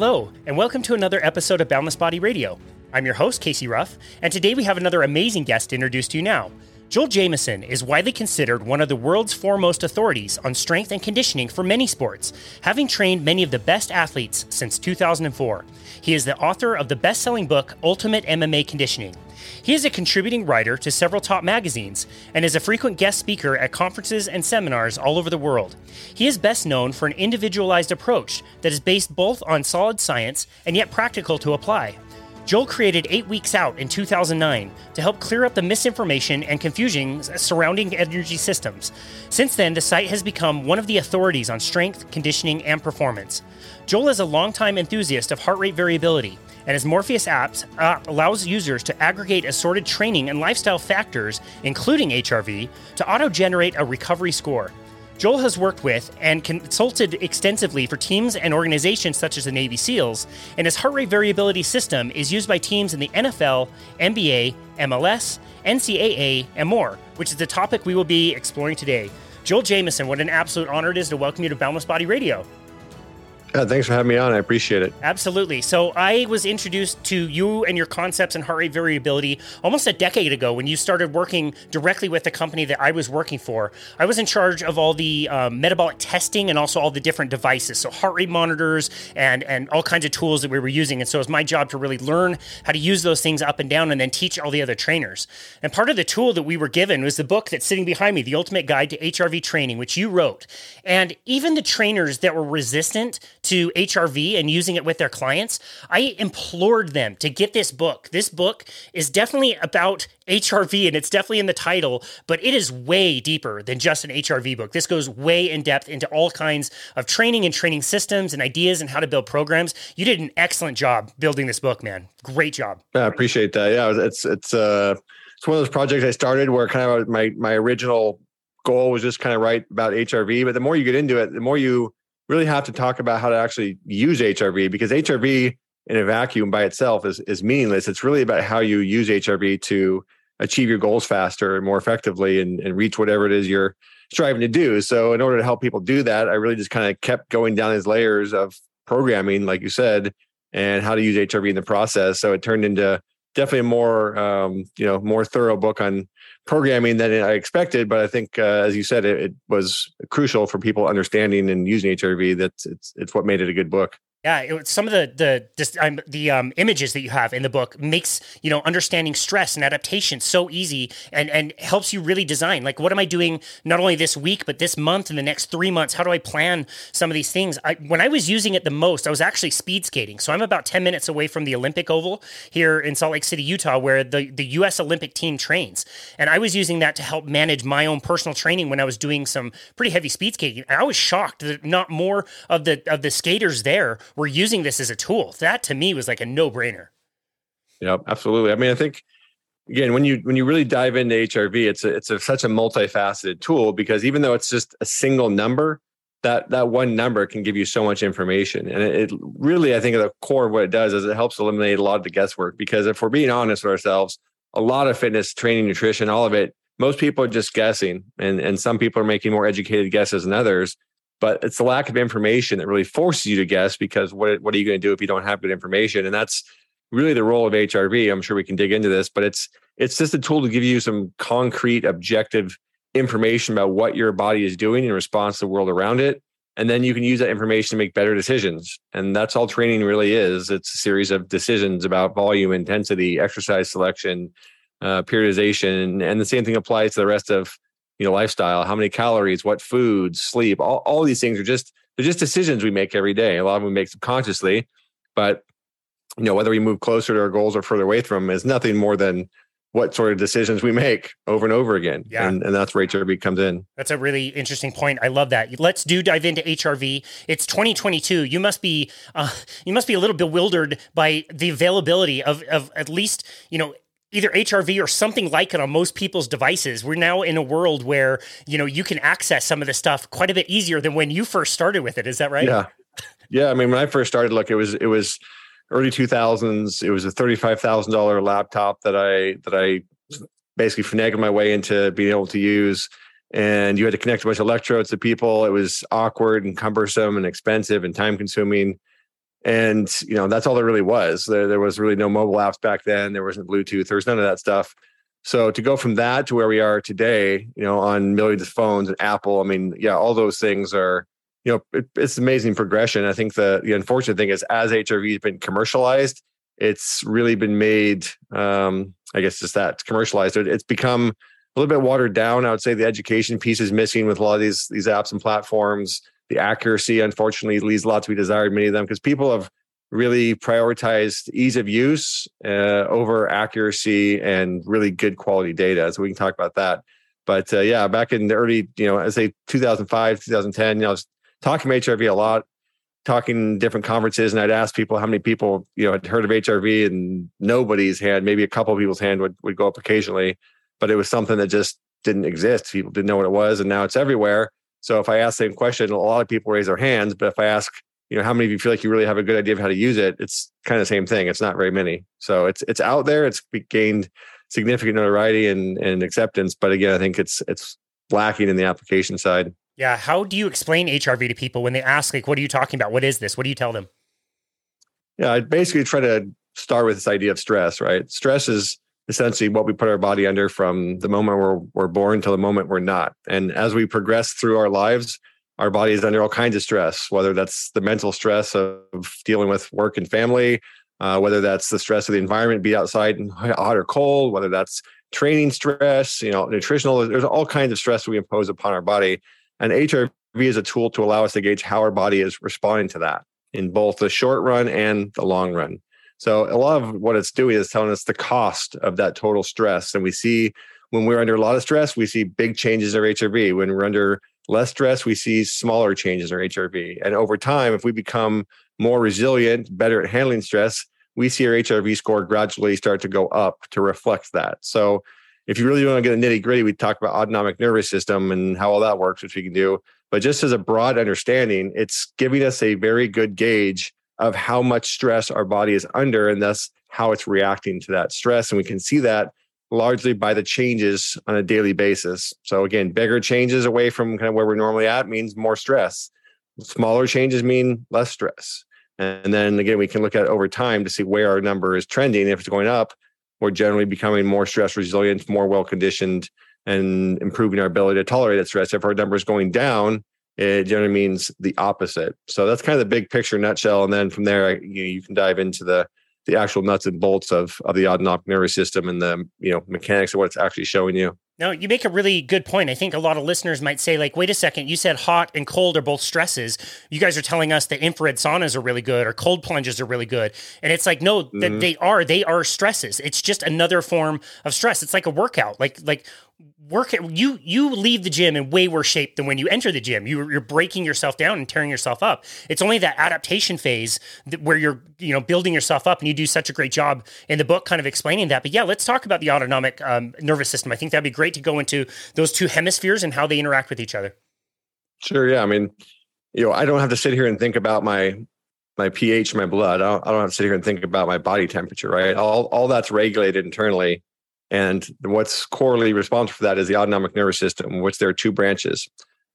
Hello, and welcome to another episode of Boundless Body Radio. I'm your host, Casey Rough, and today we have another amazing guest to introduce to you now. Joel Jamieson is widely considered one of the world's foremost authorities on strength and conditioning for many sports, having trained many of the best athletes since 2004. He is the author of the best selling book, Ultimate MMA Conditioning. He is a contributing writer to several top magazines and is a frequent guest speaker at conferences and seminars all over the world. He is best known for an individualized approach that is based both on solid science and yet practical to apply. Joel created Eight Weeks Out in 2009 to help clear up the misinformation and confusion surrounding energy systems. Since then, the site has become one of the authorities on strength, conditioning, and performance. Joel is a longtime enthusiast of heart rate variability and his Morpheus apps uh, allows users to aggregate assorted training and lifestyle factors, including HRV, to auto generate a recovery score. Joel has worked with and consulted extensively for teams and organizations such as the Navy SEALs, and his heart rate variability system is used by teams in the NFL, NBA, MLS, NCAA, and more, which is the topic we will be exploring today. Joel Jamieson, what an absolute honor it is to welcome you to Boundless Body Radio. Yeah, thanks for having me on. I appreciate it. Absolutely. So I was introduced to you and your concepts and heart rate variability almost a decade ago when you started working directly with the company that I was working for. I was in charge of all the um, metabolic testing and also all the different devices, so heart rate monitors and and all kinds of tools that we were using. And so it was my job to really learn how to use those things up and down, and then teach all the other trainers. And part of the tool that we were given was the book that's sitting behind me, The Ultimate Guide to HRV Training, which you wrote. And even the trainers that were resistant to HRV and using it with their clients, I implored them to get this book. This book is definitely about HRV and it's definitely in the title, but it is way deeper than just an HRV book. This goes way in depth into all kinds of training and training systems and ideas and how to build programs. You did an excellent job building this book, man. Great job. I appreciate that. Yeah, it's it's uh it's one of those projects I started where kind of my my original goal was just kind of write about HRV, but the more you get into it, the more you really have to talk about how to actually use HRV because HRV in a vacuum by itself is, is meaningless. It's really about how you use HRV to achieve your goals faster and more effectively and, and reach whatever it is you're striving to do. So, in order to help people do that, I really just kind of kept going down these layers of programming, like you said, and how to use HRV in the process. So, it turned into definitely a more, um, you know, more thorough book on programming than I expected. But I think, uh, as you said, it, it, was crucial for people understanding and using HRV. That's it's it's what made it a good book. Yeah, it, some of the the um, the um, images that you have in the book makes you know understanding stress and adaptation so easy, and and helps you really design. Like, what am I doing not only this week but this month and the next three months? How do I plan some of these things? I, when I was using it the most, I was actually speed skating. So I'm about ten minutes away from the Olympic Oval here in Salt Lake City, Utah, where the the U.S. Olympic team trains, and I was using that to help manage my own personal training when I was doing some pretty heavy speed skating. And I was shocked that not more of the of the skaters there were using this as a tool. That to me was like a no brainer. Yep, absolutely. I mean, I think again when you when you really dive into HRV, it's a, it's a, such a multifaceted tool because even though it's just a single number, that that one number can give you so much information, and it, it really I think at the core of what it does is it helps eliminate a lot of the guesswork. Because if we're being honest with ourselves, a lot of fitness, training, nutrition, all of it, most people are just guessing, and and some people are making more educated guesses than others but it's the lack of information that really forces you to guess because what what are you going to do if you don't have good information? And that's really the role of HRV I'm sure we can dig into this but it's it's just a tool to give you some concrete objective information about what your body is doing in response to the world around it. And then you can use that information to make better decisions. And that's all training really is. It's a series of decisions about volume intensity exercise selection uh, periodization and the same thing applies to the rest of you know lifestyle how many calories what foods sleep all, all these things are just they're just decisions we make every day a lot of them we make subconsciously but you know whether we move closer to our goals or further away from them is nothing more than what sort of decisions we make over and over again. Yeah. And, and that's where HRV comes in. That's a really interesting point. I love that. Let's do dive into HRV. It's 2022. You must be uh, you must be a little bewildered by the availability of of at least, you know, either HRV or something like it on most people's devices. We're now in a world where, you know, you can access some of this stuff quite a bit easier than when you first started with it. Is that right? Yeah. Yeah. I mean, when I first started, look, it was, it was early 2000s. It was a $35,000 laptop that I, that I basically finagled my way into being able to use. And you had to connect a bunch of electrodes to people. It was awkward and cumbersome and expensive and time consuming. And you know that's all there really was. There, there was really no mobile apps back then. There wasn't Bluetooth. There was none of that stuff. So to go from that to where we are today, you know, on millions of phones and Apple, I mean, yeah, all those things are, you know, it, it's amazing progression. I think the the unfortunate thing is as HRV has been commercialized, it's really been made, um, I guess, just that commercialized. It's become a little bit watered down. I would say the education piece is missing with a lot of these these apps and platforms. The accuracy, unfortunately, leaves a lot to be desired. Many of them because people have really prioritized ease of use uh, over accuracy and really good quality data. So we can talk about that. But uh, yeah, back in the early, you know, I say 2005, 2010, you know, I was talking HRV a lot, talking different conferences, and I'd ask people how many people, you know, had heard of HRV, and nobody's hand, maybe a couple of people's hand would, would go up occasionally, but it was something that just didn't exist. People didn't know what it was, and now it's everywhere. So if I ask the same question, a lot of people raise their hands. But if I ask you know how many of you feel like you really have a good idea of how to use it it's kind of the same thing it's not very many. So it's it's out there it's gained significant notoriety and and acceptance but again i think it's it's lacking in the application side. Yeah how do you explain hrv to people when they ask like what are you talking about? What is this? What do you tell them? Yeah i basically try to start with this idea of stress right? Stress is essentially what we put our body under from the moment we're, we're born till the moment we're not and as we progress through our lives our body is under all kinds of stress, whether that's the mental stress of dealing with work and family, uh, whether that's the stress of the environment, be outside and hot or cold, whether that's training stress, you know, nutritional. There's all kinds of stress we impose upon our body, and HRV is a tool to allow us to gauge how our body is responding to that in both the short run and the long run. So a lot of what it's doing is telling us the cost of that total stress, and we see when we're under a lot of stress, we see big changes in our HRV. When we're under less stress, we see smaller changes in our HRV. And over time, if we become more resilient, better at handling stress, we see our HRV score gradually start to go up to reflect that. So if you really want to get a nitty gritty, we talk about autonomic nervous system and how all that works, which we can do. But just as a broad understanding, it's giving us a very good gauge of how much stress our body is under and thus how it's reacting to that stress. And we can see that largely by the changes on a daily basis. So again, bigger changes away from kind of where we're normally at means more stress. Smaller changes mean less stress. And then again, we can look at over time to see where our number is trending. If it's going up, we're generally becoming more stress resilient, more well conditioned, and improving our ability to tolerate that stress. If our number is going down, it generally means the opposite. So that's kind of the big picture nutshell. And then from there, you, you can dive into the the actual nuts and bolts of of the autonomic nervous system and the you know mechanics of what it's actually showing you. No, you make a really good point. I think a lot of listeners might say, like, wait a second, you said hot and cold are both stresses. You guys are telling us that infrared saunas are really good or cold plunges are really good. And it's like, no, mm-hmm. that they are, they are stresses. It's just another form of stress. It's like a workout. Like, like work you you leave the gym in way worse shape than when you enter the gym. You, you're breaking yourself down and tearing yourself up. It's only that adaptation phase that, where you're you know building yourself up and you do such a great job in the book kind of explaining that. But yeah let's talk about the autonomic um, nervous system. I think that'd be great to go into those two hemispheres and how they interact with each other. Sure yeah. I mean you know i don't have to sit here and think about my my ph my blood. I don't, I don't have to sit here and think about my body temperature right? All, all that's regulated internally and what's corely responsible for that is the autonomic nervous system, which there are two branches.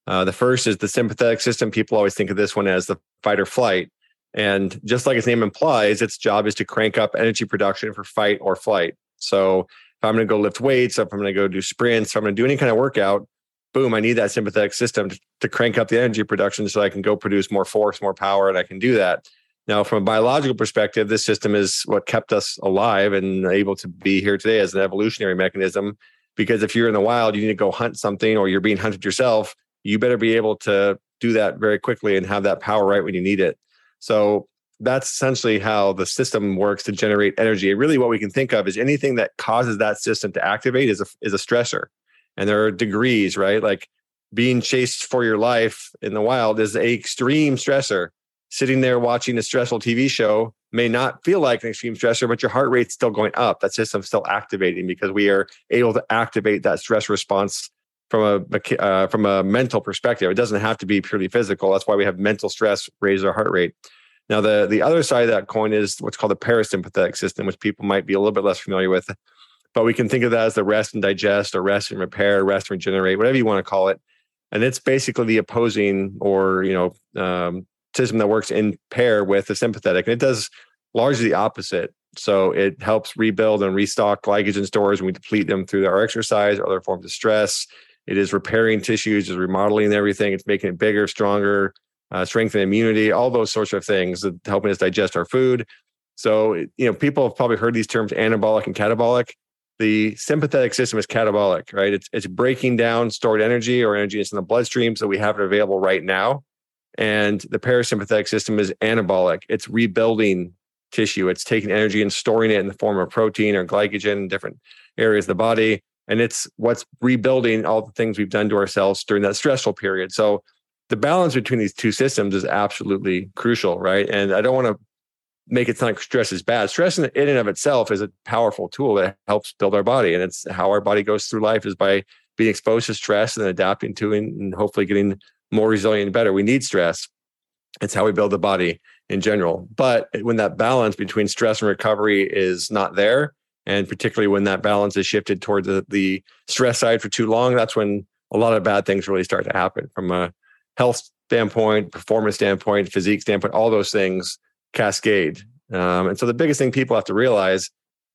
Uh, the first is the sympathetic system. People always think of this one as the fight or flight. And just like its name implies, its job is to crank up energy production for fight or flight. So if I'm going to go lift weights, if I'm going to go do sprints, if I'm going to do any kind of workout, boom, I need that sympathetic system to, to crank up the energy production so I can go produce more force, more power, and I can do that. Now, from a biological perspective, this system is what kept us alive and able to be here today as an evolutionary mechanism. Because if you're in the wild, you need to go hunt something or you're being hunted yourself, you better be able to do that very quickly and have that power right when you need it. So that's essentially how the system works to generate energy. And really, what we can think of is anything that causes that system to activate is a, is a stressor. And there are degrees, right? Like being chased for your life in the wild is a extreme stressor sitting there watching a stressful TV show may not feel like an extreme stressor, but your heart rate's still going up. That system's still activating because we are able to activate that stress response from a uh, from a mental perspective. It doesn't have to be purely physical. That's why we have mental stress raise our heart rate. Now, the the other side of that coin is what's called the parasympathetic system, which people might be a little bit less familiar with. But we can think of that as the rest and digest, or rest and repair, rest and regenerate, whatever you want to call it. And it's basically the opposing or you know um, system that works in pair with the sympathetic. And it does largely the opposite. So it helps rebuild and restock glycogen stores when we deplete them through our exercise or other forms of stress. It is repairing tissues, is remodeling everything. It's making it bigger, stronger, uh, strengthening immunity, all those sorts of things, helping us digest our food. So, you know, people have probably heard these terms anabolic and catabolic. The sympathetic system is catabolic, right? It's, it's breaking down stored energy or energy that's in the bloodstream so we have it available right now. And the parasympathetic system is anabolic. It's rebuilding tissue. It's taking energy and storing it in the form of protein or glycogen in different areas of the body. And it's what's rebuilding all the things we've done to ourselves during that stressful period. So the balance between these two systems is absolutely crucial, right? And I don't want to make it sound like stress is bad. Stress in and of itself is a powerful tool that helps build our body. And it's how our body goes through life is by being exposed to stress and adapting to it and hopefully getting more resilient and better. We need stress. It's how we build the body in general. But when that balance between stress and recovery is not there, and particularly when that balance is shifted towards the, the stress side for too long, that's when a lot of bad things really start to happen from a health standpoint, performance standpoint, physique standpoint, all those things cascade. Um, and so the biggest thing people have to realize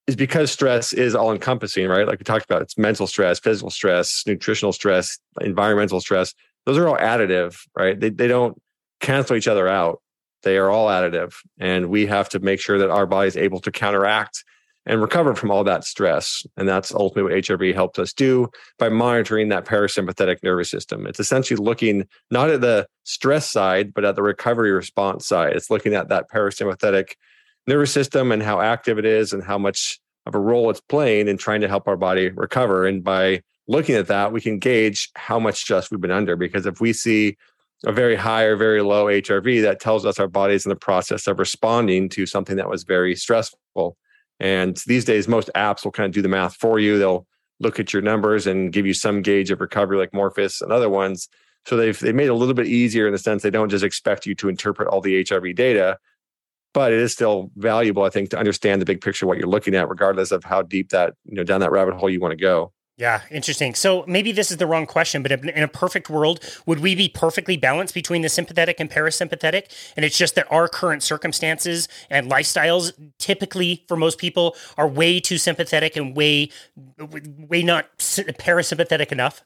is because stress is all encompassing, right? Like we talked about, it's mental stress, physical stress, nutritional stress, environmental stress. Those are all additive, right? They, they don't cancel each other out. They are all additive. And we have to make sure that our body is able to counteract and recover from all that stress. And that's ultimately what HRV helps us do by monitoring that parasympathetic nervous system. It's essentially looking not at the stress side, but at the recovery response side. It's looking at that parasympathetic nervous system and how active it is and how much of a role it's playing in trying to help our body recover. And by looking at that, we can gauge how much stress we've been under. Because if we see a very high or very low HRV, that tells us our body's in the process of responding to something that was very stressful. And these days, most apps will kind of do the math for you. They'll look at your numbers and give you some gauge of recovery, like Morpheus and other ones. So they've they made it a little bit easier in the sense they don't just expect you to interpret all the HRV data, but it is still valuable, I think, to understand the big picture what you're looking at, regardless of how deep that you know down that rabbit hole you want to go. Yeah, interesting. So maybe this is the wrong question, but in a perfect world, would we be perfectly balanced between the sympathetic and parasympathetic? And it's just that our current circumstances and lifestyles, typically for most people, are way too sympathetic and way, way not parasympathetic enough.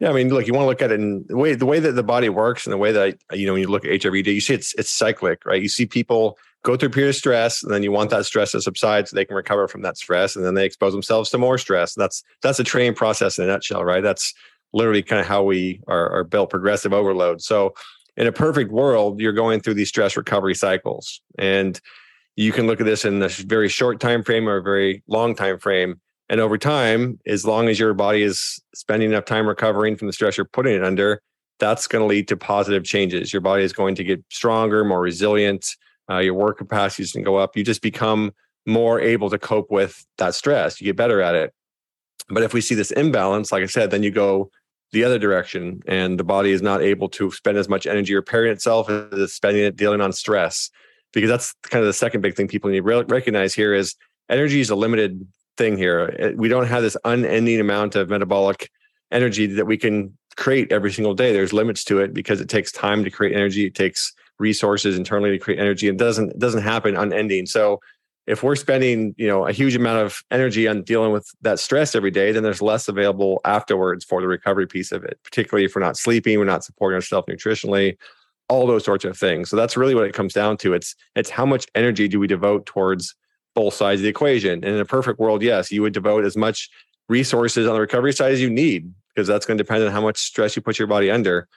Yeah, I mean, look, you want to look at it in the way the way that the body works and the way that you know when you look at HRV, you see it's it's cyclic, right? You see people go through a period of stress and then you want that stress to subside so they can recover from that stress and then they expose themselves to more stress. That's that's a training process in a nutshell right? That's literally kind of how we are, are built progressive overload. So in a perfect world you're going through these stress recovery cycles. And you can look at this in a very short time frame or a very long time frame and over time as long as your body is spending enough time recovering from the stress you're putting it under that's going to lead to positive changes your body is going to get stronger more resilient uh, your work capacities can go up. You just become more able to cope with that stress. You get better at it. But if we see this imbalance, like I said, then you go the other direction and the body is not able to spend as much energy repairing itself as it's spending it dealing on stress. Because that's kind of the second big thing people need to recognize here is energy is a limited thing here. Uh, we don't have this unending amount of metabolic energy that we can create every single day. There's limits to it because it takes time to create energy. It takes resources internally to create energy. It doesn't it doesn't happen unending. So if we're spending you know a huge amount of energy on dealing with that stress every day then there's less available afterwards for the recovery piece of it particularly if we're not sleeping we're not supporting ourselves nutritionally all those sorts of things so that's really what it comes down to it's it's how much energy do we devote towards both sides of the equation. And in a perfect world yes you would devote as much resources on the recovery side as you need because that's going to depend on how much stress you put your body under.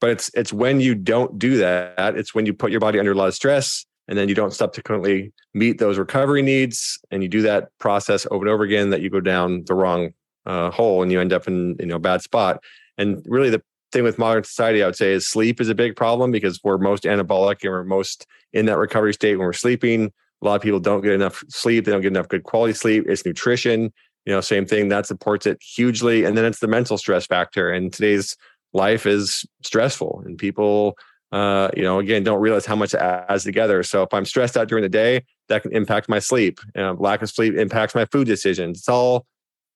But it's it's when you don't do that it's when you put your body under a lot of stress and then you don't subsequently meet those recovery needs and you do that process over and over again that you go down the wrong uh, hole and you end up in you know a bad spot. And really the thing with modern society i would say is sleep is a big problem because we're most anabolic and we're most in that recovery state when we're sleeping a lot of people don't get enough sleep they don't get enough good quality sleep it's nutrition you know same thing that supports it hugely and then it's the mental stress factor and today's life is stressful and people uh, you know again don't realize how much it adds together so if i'm stressed out during the day that can impact my sleep And lack of sleep impacts my food decisions it's all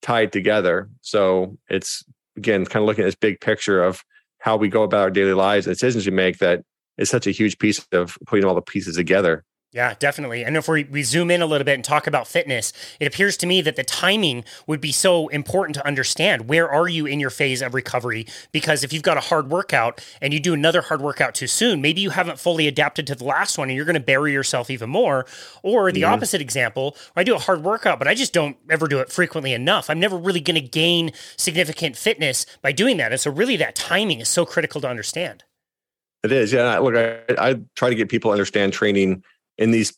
tied together so it's again kind of looking at this big picture of how we go about our daily lives and decisions we make that is such a huge piece of putting all the pieces together. Yeah, definitely. And if we, we zoom in a little bit and talk about fitness, it appears to me that the timing would be so important to understand. Where are you in your phase of recovery? Because if you've got a hard workout and you do another hard workout too soon, maybe you haven't fully adapted to the last one and you're going to bury yourself even more. Or the mm-hmm. opposite example, I do a hard workout, but I just don't ever do it frequently enough. I'm never really going to gain significant fitness by doing that. And so, really, that timing is so critical to understand. It is. Yeah. Look, I, I try to get people to understand training in these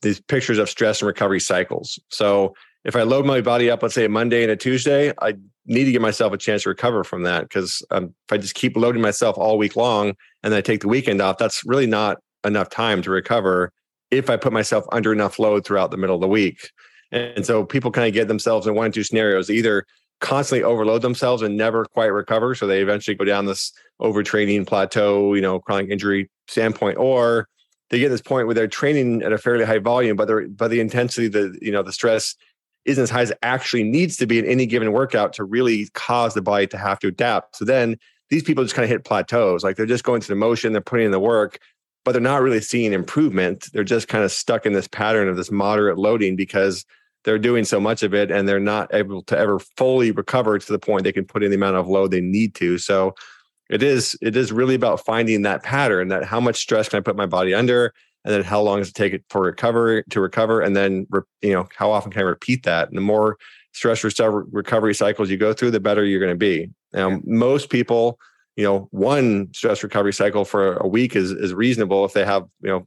these pictures of stress and recovery cycles. So if I load my body up, let's say a Monday and a Tuesday, I need to give myself a chance to recover from that because um, if I just keep loading myself all week long and then I take the weekend off, that's really not enough time to recover if I put myself under enough load throughout the middle of the week. And so people kind of get themselves in one or two scenarios, either constantly overload themselves and never quite recover. So they eventually go down this overtraining plateau, you know, chronic injury standpoint, or they get to this point where they're training at a fairly high volume, but they're but the intensity, the you know, the stress isn't as high as it actually needs to be in any given workout to really cause the body to have to adapt. So then these people just kind of hit plateaus. Like they're just going through the motion, they're putting in the work, but they're not really seeing improvement. They're just kind of stuck in this pattern of this moderate loading because they're doing so much of it and they're not able to ever fully recover to the point they can put in the amount of load they need to. So it is it is really about finding that pattern that how much stress can i put my body under? And then how long does it take it for recovery to recover? And then you know how often can i repeat that? And the more stress recovery cycles you go through the better you're going to be. Now yeah. most people you know one stress recovery cycle for a week is is reasonable if they have you know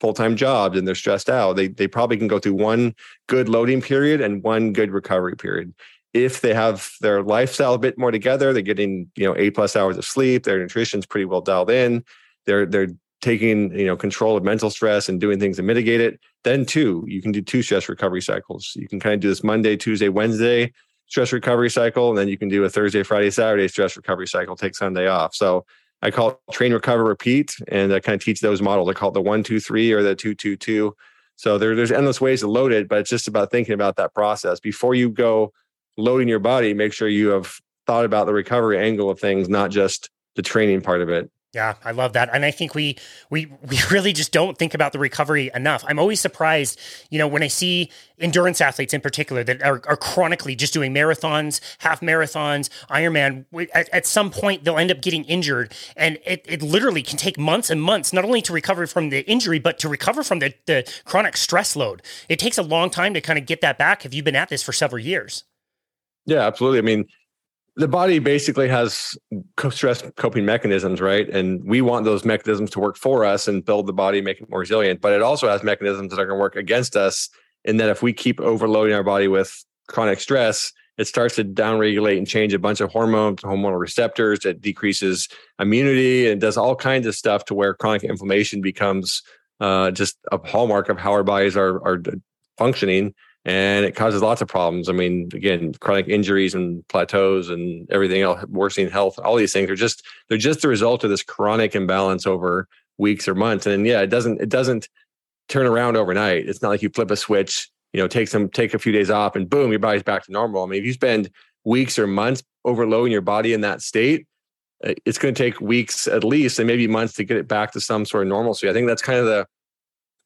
full-time jobs and they're stressed out. They they probably can go through one good loading period and one good recovery period if they have their lifestyle a bit more together, they're getting you know eight plus hours of sleep, their nutrition's pretty well dialed in, they're they're taking you know control of mental stress and doing things to mitigate it. Then two, you can do two stress recovery cycles. You can kind of do this Monday, Tuesday, Wednesday stress recovery cycle, and then you can do a Thursday, Friday, Saturday stress recovery cycle. Take Sunday off. So I call it train, recover, repeat, and I kind of teach those models. I call it the one, two, three, or the two, two, two. So there, there's endless ways to load it, but it's just about thinking about that process before you go loading your body, make sure you have thought about the recovery angle of things, not just the training part of it. Yeah, I love that. And I think we we we really just don't think about the recovery enough. I'm always surprised, you know, when I see endurance athletes in particular that are, are chronically just doing marathons, half marathons, Ironman. At, at some point, they'll end up getting injured. And it, it literally can take months and months, not only to recover from the injury, but to recover from the, the chronic stress load. It takes a long time to kind of get that back if you've been at this for several years. Yeah, absolutely. I mean, the body basically has stress coping mechanisms, right? And we want those mechanisms to work for us and build the body, make it more resilient. But it also has mechanisms that are going to work against us. And that if we keep overloading our body with chronic stress, it starts to downregulate and change a bunch of hormones, hormonal receptors. It decreases immunity and does all kinds of stuff to where chronic inflammation becomes uh, just a hallmark of how our bodies are are functioning and it causes lots of problems. I mean, again, chronic injuries and plateaus and everything else, worsening health, all these things are just they're just the result of this chronic imbalance over weeks or months. And yeah, it doesn't it doesn't turn around overnight. It's not like you flip a switch, you know, take some take a few days off and boom, your body's back to normal. I mean, if you spend weeks or months overloading your body in that state, uh, it's going to take weeks at least and maybe months to get it back to some sort of normalcy. I think that's kind of the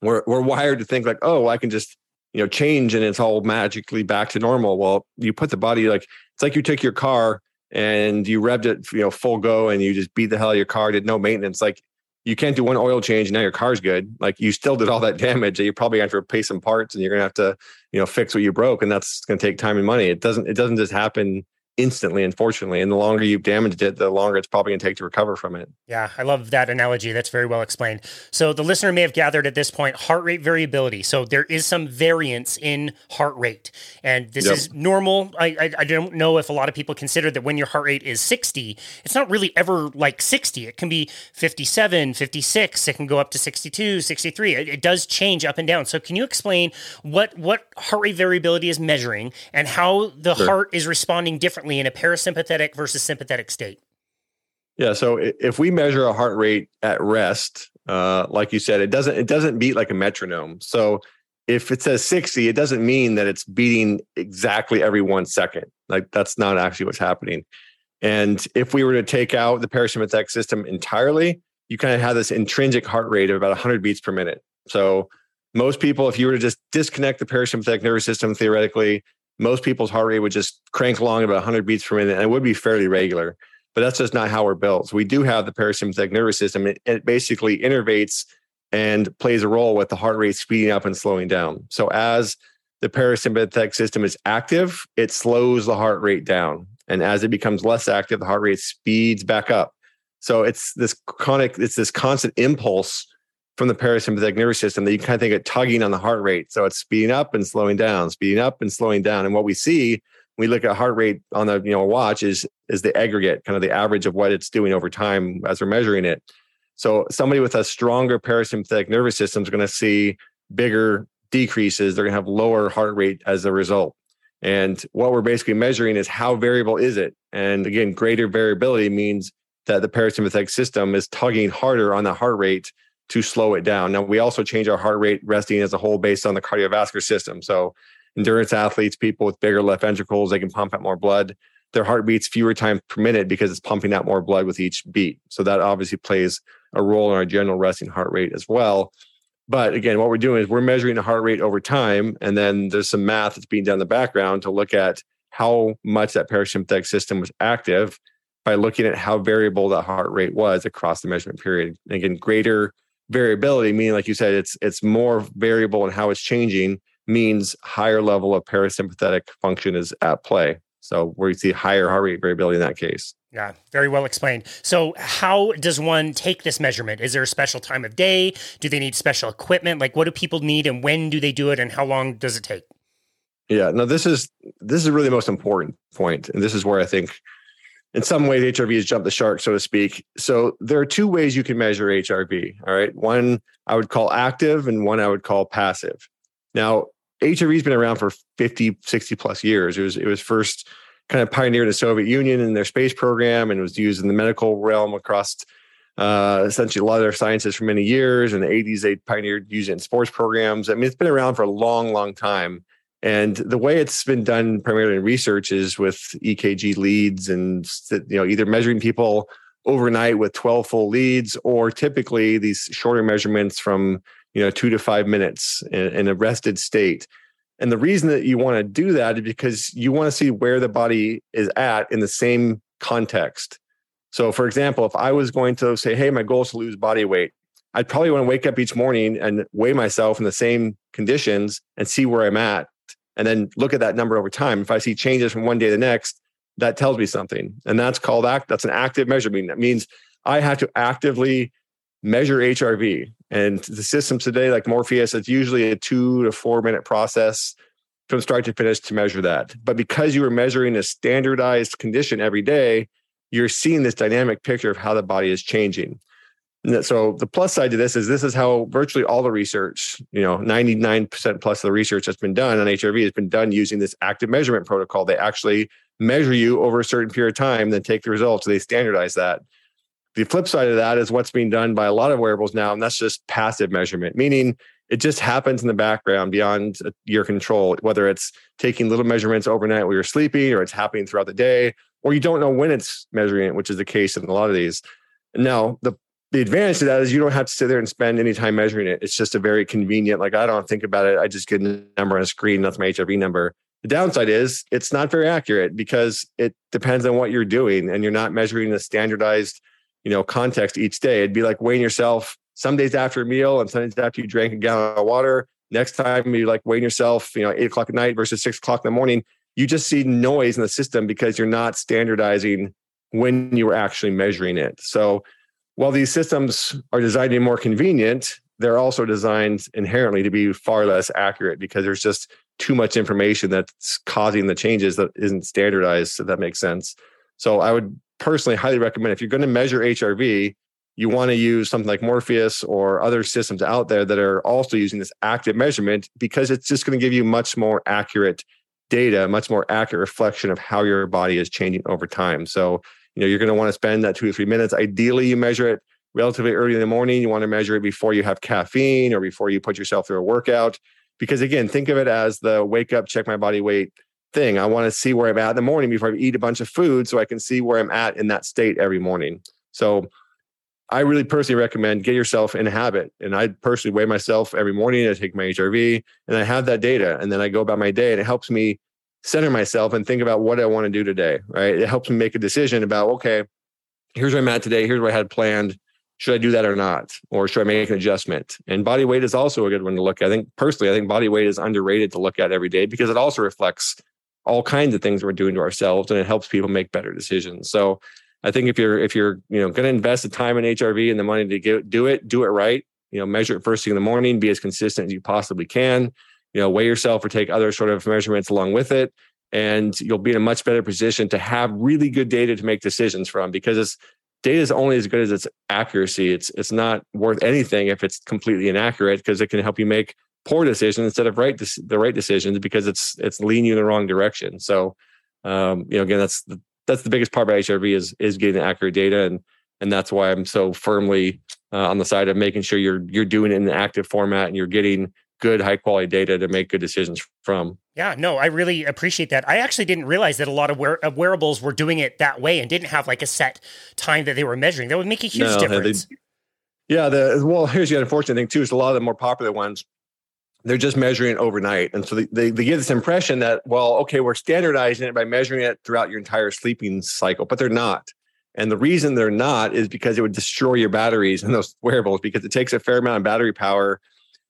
we're we're wired to think like, oh, I can just you know change and it's all magically back to normal. Well you put the body like it's like you took your car and you revved it you know full go and you just beat the hell out of your car did no maintenance like you can't do one oil change and now your car's good. Like you still did all that damage that you probably have to replace some parts and you're gonna have to you know fix what you broke and that's gonna take time and money. It doesn't it doesn't just happen instantly, unfortunately. And the longer you've damaged it, the longer it's probably going to take to recover from it. Yeah, I love that analogy. That's very well explained. So the listener may have gathered at this point heart rate variability. So there is some variance in heart rate, and this yep. is normal. I, I, I don't know if a lot of people consider that when your heart rate is 60, it's not really ever like 60. It can be 57, 56. It can go up to 62, 63. It, it does change up and down. So can you explain what what heart rate variability is measuring and how the sure. heart is responding differently? Differently in a parasympathetic versus sympathetic state? Yeah, so if we measure a heart rate at rest, uh, like you said, it doesn't it doesn't beat like a metronome. So if it says 60, it doesn't mean that it's beating exactly every one second. Like that's not actually what's happening. And if we were to take out the parasympathetic system entirely, you kind of have this intrinsic heart rate of about 100 beats per minute. So most people, if you were to just disconnect the parasympathetic nervous system theoretically, most people's heart rate would just crank along about 100 beats per minute and it would be fairly regular. But that's just not how we're built. We do have the parasympathetic nervous system. It basically innervates and plays a role with the heart rate speeding up and slowing down. So as the parasympathetic system is active, it slows the heart rate down. And as it becomes less active, the heart rate speeds back up. So it's this chronic, it's this constant impulse from the parasympathetic nervous system that you kind of think of tugging on the heart rate. So it's speeding up and slowing down, speeding up and slowing down. And what we see when we look at heart rate on the you know watch is is the aggregate, kind of the average of what it's doing over time as we're measuring it. So somebody with a stronger parasympathetic nervous system is going to see bigger decreases. They're going to have lower heart rate as a result. And what we're basically measuring is how variable is it? And again, greater variability means that the parasympathetic system is tugging harder on the heart rate to slow it down. Now, we also change our heart rate resting as a whole based on the cardiovascular system. So, endurance athletes, people with bigger left ventricles, they can pump out more blood. Their heart beats fewer times per minute because it's pumping out more blood with each beat. So, that obviously plays a role in our general resting heart rate as well. But again, what we're doing is we're measuring the heart rate over time. And then there's some math that's being done in the background to look at how much that parasympathetic system was active by looking at how variable that heart rate was across the measurement period. And again, greater variability, meaning like you said, it's it's more variable in how it's changing, means higher level of parasympathetic function is at play. So where you see higher heart rate variability in that case. Yeah, very well explained. So, how does one take this measurement? Is there a special time of day? Do they need special equipment? Like, what do people need, and when do they do it, and how long does it take? Yeah, no, this is this is really the most important point, and this is where I think, in some ways, HRV has jumped the shark, so to speak. So, there are two ways you can measure HRV. All right, one I would call active, and one I would call passive. Now, HRV has been around for 50, 60 plus years. It was it was first kind of pioneered in the Soviet Union in their space program and was used in the medical realm across uh, essentially a lot of their sciences for many years. In the 80s, they pioneered using sports programs. I mean, it's been around for a long, long time. And the way it's been done primarily in research is with EKG leads and you know either measuring people overnight with 12 full leads or typically these shorter measurements from you know two to five minutes in, in a rested state and the reason that you want to do that is because you want to see where the body is at in the same context. So, for example, if I was going to say, hey, my goal is to lose body weight, I'd probably want to wake up each morning and weigh myself in the same conditions and see where I'm at. And then look at that number over time. If I see changes from one day to the next, that tells me something. And that's called act. That's an active measurement. That means I have to actively measure HRV. And the systems today, like Morpheus, it's usually a two to four minute process from start to finish to measure that. But because you are measuring a standardized condition every day, you're seeing this dynamic picture of how the body is changing. So the plus side to this is this is how virtually all the research, you know, 99% plus of the research that's been done on HRV has been done using this active measurement protocol. They actually measure you over a certain period of time, then take the results. They standardize that. The flip side of that is what's being done by a lot of wearables now, and that's just passive measurement, meaning it just happens in the background beyond your control, whether it's taking little measurements overnight while you're sleeping, or it's happening throughout the day, or you don't know when it's measuring it, which is the case in a lot of these. Now, the the advantage to that is you don't have to sit there and spend any time measuring it. It's just a very convenient, like I don't think about it. I just get a number on a screen. That's my HRV number. The downside is it's not very accurate because it depends on what you're doing and you're not measuring a standardized you know, context each day. It'd be like weighing yourself some days after a meal and some days after you drank a gallon of water. Next time you like weighing yourself, you know, eight o'clock at night versus six o'clock in the morning. You just see noise in the system because you're not standardizing when you were actually measuring it. So while these systems are designed to be more convenient, they're also designed inherently to be far less accurate because there's just too much information that's causing the changes that isn't standardized, if that makes sense. So I would personally highly recommend if you're going to measure HRV, you want to use something like Morpheus or other systems out there that are also using this active measurement because it's just going to give you much more accurate data, much more accurate reflection of how your body is changing over time. So, you know, you're going to want to spend that two to three minutes. Ideally, you measure it relatively early in the morning. You want to measure it before you have caffeine or before you put yourself through a workout. Because again, think of it as the wake up, check my body weight thing. I want to see where I'm at in the morning before I eat a bunch of food so I can see where I'm at in that state every morning. So I really personally recommend get yourself in a habit. And I personally weigh myself every morning. I take my HRV and I have that data. And then I go about my day and it helps me center myself and think about what I want to do today. Right. It helps me make a decision about, okay, here's where I'm at today. Here's what I had planned. Should I do that or not? Or should I make an adjustment? And body weight is also a good one to look at. I think personally, I think body weight is underrated to look at every day because it also reflects all kinds of things we're doing to ourselves and it helps people make better decisions. So I think if you're if you're you know going to invest the time in HRV and the money to get, do it, do it right. You know, measure it first thing in the morning. Be as consistent as you possibly can. You know, weigh yourself or take other sort of measurements along with it, and you'll be in a much better position to have really good data to make decisions from. Because it's data is only as good as its accuracy. It's it's not worth anything if it's completely inaccurate because it can help you make poor decisions instead of right the right decisions because it's it's leading you in the wrong direction. So, um, you know, again, that's the that's the biggest part about HRV is is getting accurate data, and and that's why I'm so firmly uh, on the side of making sure you're you're doing it in an active format and you're getting good high quality data to make good decisions from. Yeah, no, I really appreciate that. I actually didn't realize that a lot of wear- uh, wearables were doing it that way and didn't have like a set time that they were measuring. That would make a huge no, difference. They, yeah, the well, here's the unfortunate thing too is a lot of the more popular ones they're just measuring it overnight. And so they, they, they, give this impression that, well, okay, we're standardizing it by measuring it throughout your entire sleeping cycle, but they're not. And the reason they're not is because it would destroy your batteries in those wearables because it takes a fair amount of battery power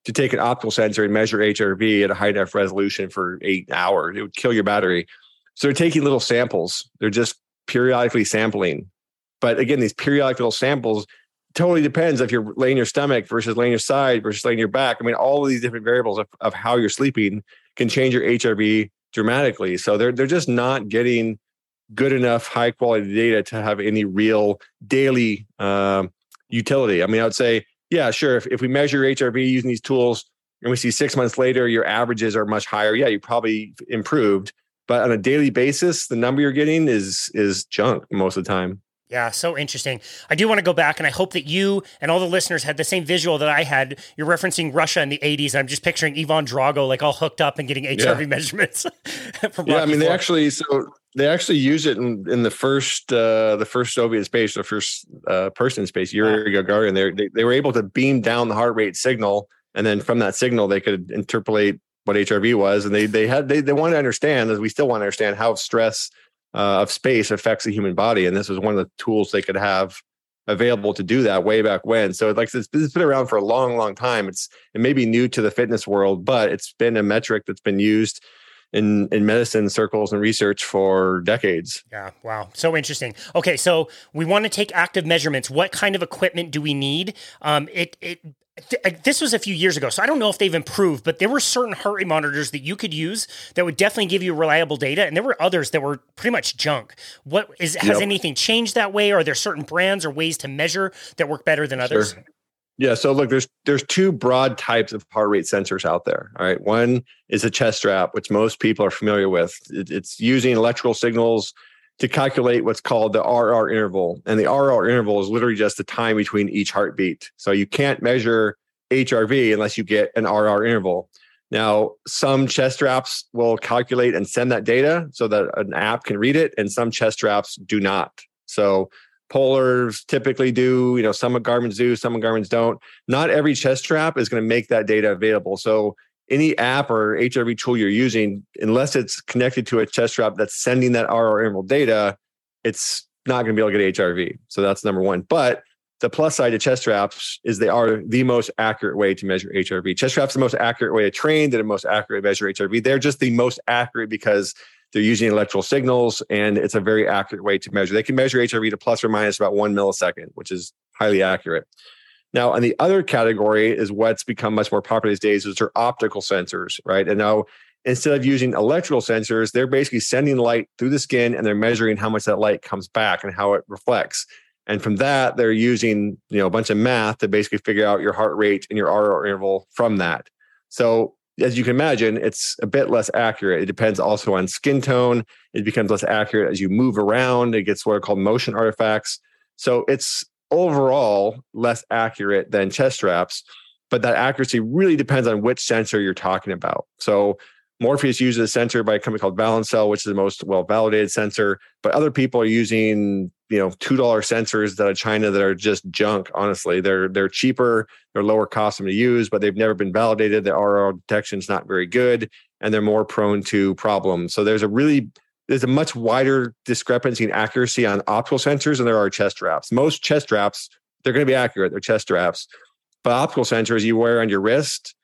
to take an optical sensor and measure HRV at a high enough resolution for eight hours. It would kill your battery. So they're taking little samples. They're just periodically sampling. But again, these periodic little samples totally depends if you're laying your stomach versus laying your side versus laying your back. I mean, all of these different variables of, of how you're sleeping can change your HRV dramatically. So they're they're just not getting good enough high quality data to have any real daily uh, utility. I mean, I would say, yeah, sure. If, if we measure HRV using these tools and we see six months later your averages are much higher, yeah, you probably improved. But on a daily basis, the number you're getting is is junk most of the time. Yeah, so interesting. I do want to go back, and I hope that you and all the listeners had the same visual that I had. You're referencing Russia in the 80s. and I'm just picturing Ivan Drago like all hooked up and getting HRV yeah. measurements. from yeah, I mean, they actually so they actually use it in, in the first uh, the first Soviet space, the first uh, person in space, Yuri yeah. Gagarin. They, they were able to beam down the heart rate signal, and then from that signal, they could interpolate what HRV was, and they they had they they wanted to understand, as we still want to understand, how stress uh, of space affects the human body. And this was one of the tools they could have available to do that way back when. So like it's, it's been around for a long, long time. It's it may be new to the fitness world, but it's been a metric that's been used in in medicine circles and research for decades. Yeah, wow, so interesting. Okay, so we want to take active measurements. What kind of equipment do we need? Um, it it Uh, this was a few years ago, so I don't know if they've improved, but there were certain heart rate monitors that you could use that would definitely give you reliable data, and there were others that were pretty much junk. What is has yep. anything changed that way? Are there certain brands or ways to measure that work better than others? Sure. Yeah, so look, there's there's two broad types of heart rate sensors out there. All right, one is a chest strap, which most people are familiar with. It, it's using electrical signals to calculate what's called the RR interval. And the RR interval is literally just the time between each heartbeat. So you can't measure HRV unless you get an RR interval. Now, some chest straps will calculate and send that data so that an app can read it, and some chest straps do not. So Polars typically do, you know, some of Garmin's do, some of Garmin's don't. Not every chest strap is going to make that data available. So any app or HRV tool you're using, unless it's connected to a chest strap that's sending that RR interval data, it's not going to be able to get HRV. So that's number one. But the plus side to chest straps is they are the most accurate way to measure HRV. Chest straps the most accurate way to train, they're the most accurate measure HRV. They're just the most accurate because they're using electrical signals and it's a very accurate way to measure. They can measure HRV to plus or minus about one millisecond, which is highly accurate. Now, on the other category is what's become much more popular these days, which are optical sensors, right? And now instead of using electrical sensors, they're basically sending light through the skin and they're measuring how much that light comes back and how it reflects. And from that, they're using you know a bunch of math to basically figure out your heart rate and your RR interval from that. So as you can imagine, it's a bit less accurate. It depends also on skin tone. It becomes less accurate as you move around. It gets what are called motion artifacts. So it's overall less accurate than chest straps, but that accuracy really depends on which sensor you're talking about. So Morpheus uses a sensor by a company called Valencell, which is the most well validated sensor, but other people are using you know two dollar sensors that are China that are just junk. Honestly, they're they're cheaper, they're lower cost to use, but they've never been validated. The RO detection is not very good, and they're more prone to problems. So there's a really there's a much wider discrepancy in accuracy on optical sensors than there are chest straps. Most chest straps they're going to be accurate. They're chest straps, but optical sensors you wear on your wrist,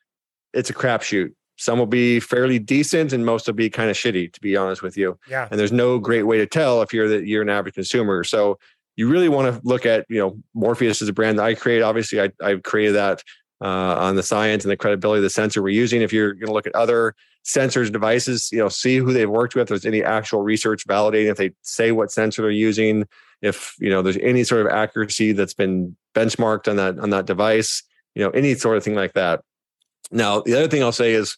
it's a crapshoot. Some will be fairly decent, and most will be kind of shitty, to be honest with you. Yeah. And there's no great way to tell if you're the, you're an average consumer. So you really want to look at you know Morpheus is a brand that I create. Obviously, I I created that uh, on the science and the credibility of the sensor we're using. If you're going to look at other sensors devices, you know, see who they've worked with. If there's any actual research validating if they say what sensor they're using. If you know there's any sort of accuracy that's been benchmarked on that on that device, you know, any sort of thing like that. Now, the other thing I'll say is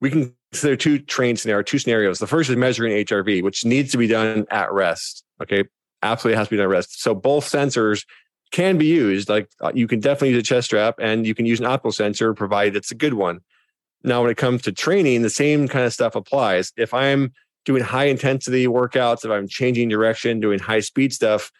we can consider two train scenarios, two scenarios. The first is measuring HRV, which needs to be done at rest. Okay. Absolutely has to be done at rest. So both sensors can be used. Like uh, you can definitely use a chest strap and you can use an optical sensor provided it's a good one. Now, when it comes to training, the same kind of stuff applies. If I'm doing high intensity workouts, if I'm changing direction, doing high speed stuff,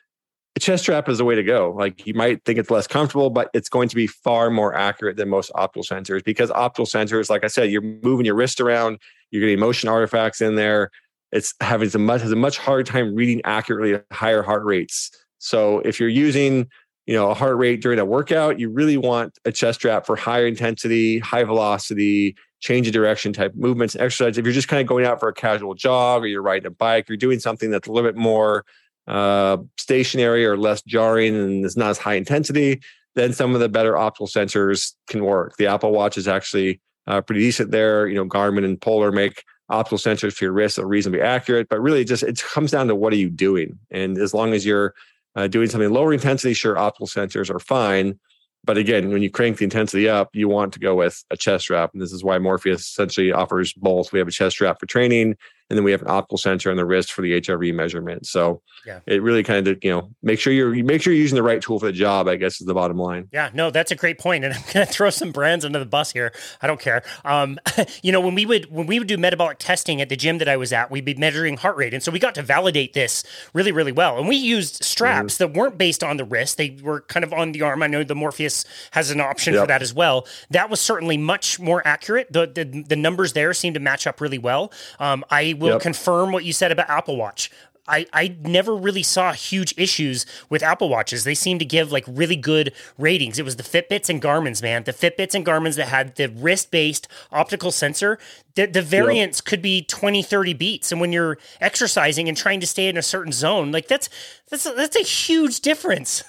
a chest strap is the way to go. Like you might think it's less comfortable, but it's going to be far more accurate than most optical sensors because optical sensors, like I said, you're moving your wrist around, you're getting motion artifacts in there. It's having a much has a much harder time reading accurately at higher heart rates. So if you're using, you know, a heart rate during a workout, you really want a chest strap for higher intensity, high velocity, change of direction type movements, exercise. If you're just kind of going out for a casual jog or you're riding a bike, you're doing something that's a little bit more uh, stationary or less jarring and it's not as high intensity, then some of the better optical sensors can work. The Apple Watch is actually uh, pretty decent there. You know, Garmin and Polar make optical sensors for your wrist that are reasonably accurate, but really just it comes down to what are you doing. And as long as you're uh, doing something lower intensity, sure, optical sensors are fine. But again, when you crank the intensity up, you want to go with a chest strap. And this is why Morpheus essentially offers both. We have a chest strap for training and then we have an optical sensor on the wrist for the HRV measurement. So yeah. it really kind of you know make sure you're you make sure you're using the right tool for the job. I guess is the bottom line. Yeah, no, that's a great point, and I'm going to throw some brands under the bus here. I don't care. Um, you know, when we would when we would do metabolic testing at the gym that I was at, we'd be measuring heart rate, and so we got to validate this really really well. And we used straps mm-hmm. that weren't based on the wrist; they were kind of on the arm. I know the Morpheus has an option yep. for that as well. That was certainly much more accurate. The the, the numbers there seem to match up really well. Um, I will yep. confirm what you said about Apple Watch. I, I never really saw huge issues with Apple Watches. They seem to give like really good ratings. It was the Fitbits and Garmin's, man. The Fitbits and Garmin's that had the wrist based optical sensor, the, the variance yep. could be 20, 30 beats. And when you're exercising and trying to stay in a certain zone, like that's that's that's a huge difference.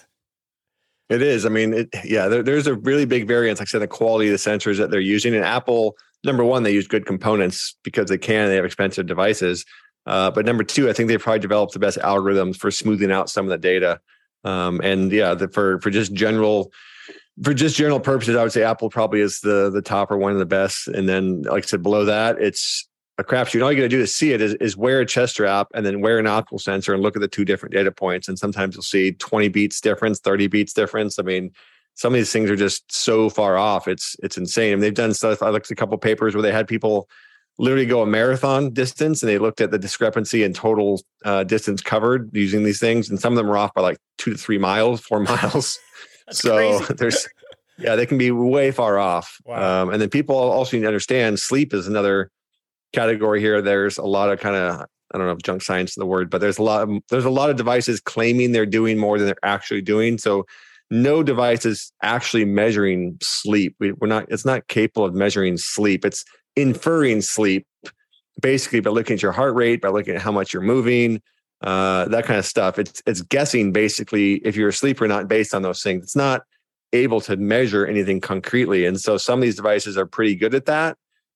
It is. I mean, it, yeah, there, there's a really big variance, like I said, the quality of the sensors that they're using. And Apple number one, they use good components because they can. They have expensive devices. Uh, but number two, I think they probably developed the best algorithms for smoothing out some of the data. Um, and yeah, the, for for just general for just general purposes, I would say Apple probably is the the top or one of the best. And then, like I said, below that, it's a crapshoot. All you got to do to see it is, is wear a chest strap and then wear an optical sensor and look at the two different data points. And sometimes you'll see 20 beats difference, 30 beats difference. I mean, some of these things are just so far off. It's it's insane. And they've done stuff. I looked at a couple papers where they had people literally go a marathon distance and they looked at the discrepancy in total uh, distance covered using these things. And some of them are off by like two to three miles, four miles. so crazy. there's yeah, they can be way far off. Wow. Um, and then people also need to understand sleep is another category here. There's a lot of kind of I don't know if junk science is the word, but there's a lot of, there's a lot of devices claiming they're doing more than they're actually doing. So no device is actually measuring sleep. We, are not, it's not capable of measuring sleep. It's inferring sleep basically by looking at your heart rate, by looking at how much you're moving, uh, that kind of stuff. It's, it's guessing basically if you're asleep or not based on those things. It's not able to measure anything concretely. And so some of these devices are pretty good at that.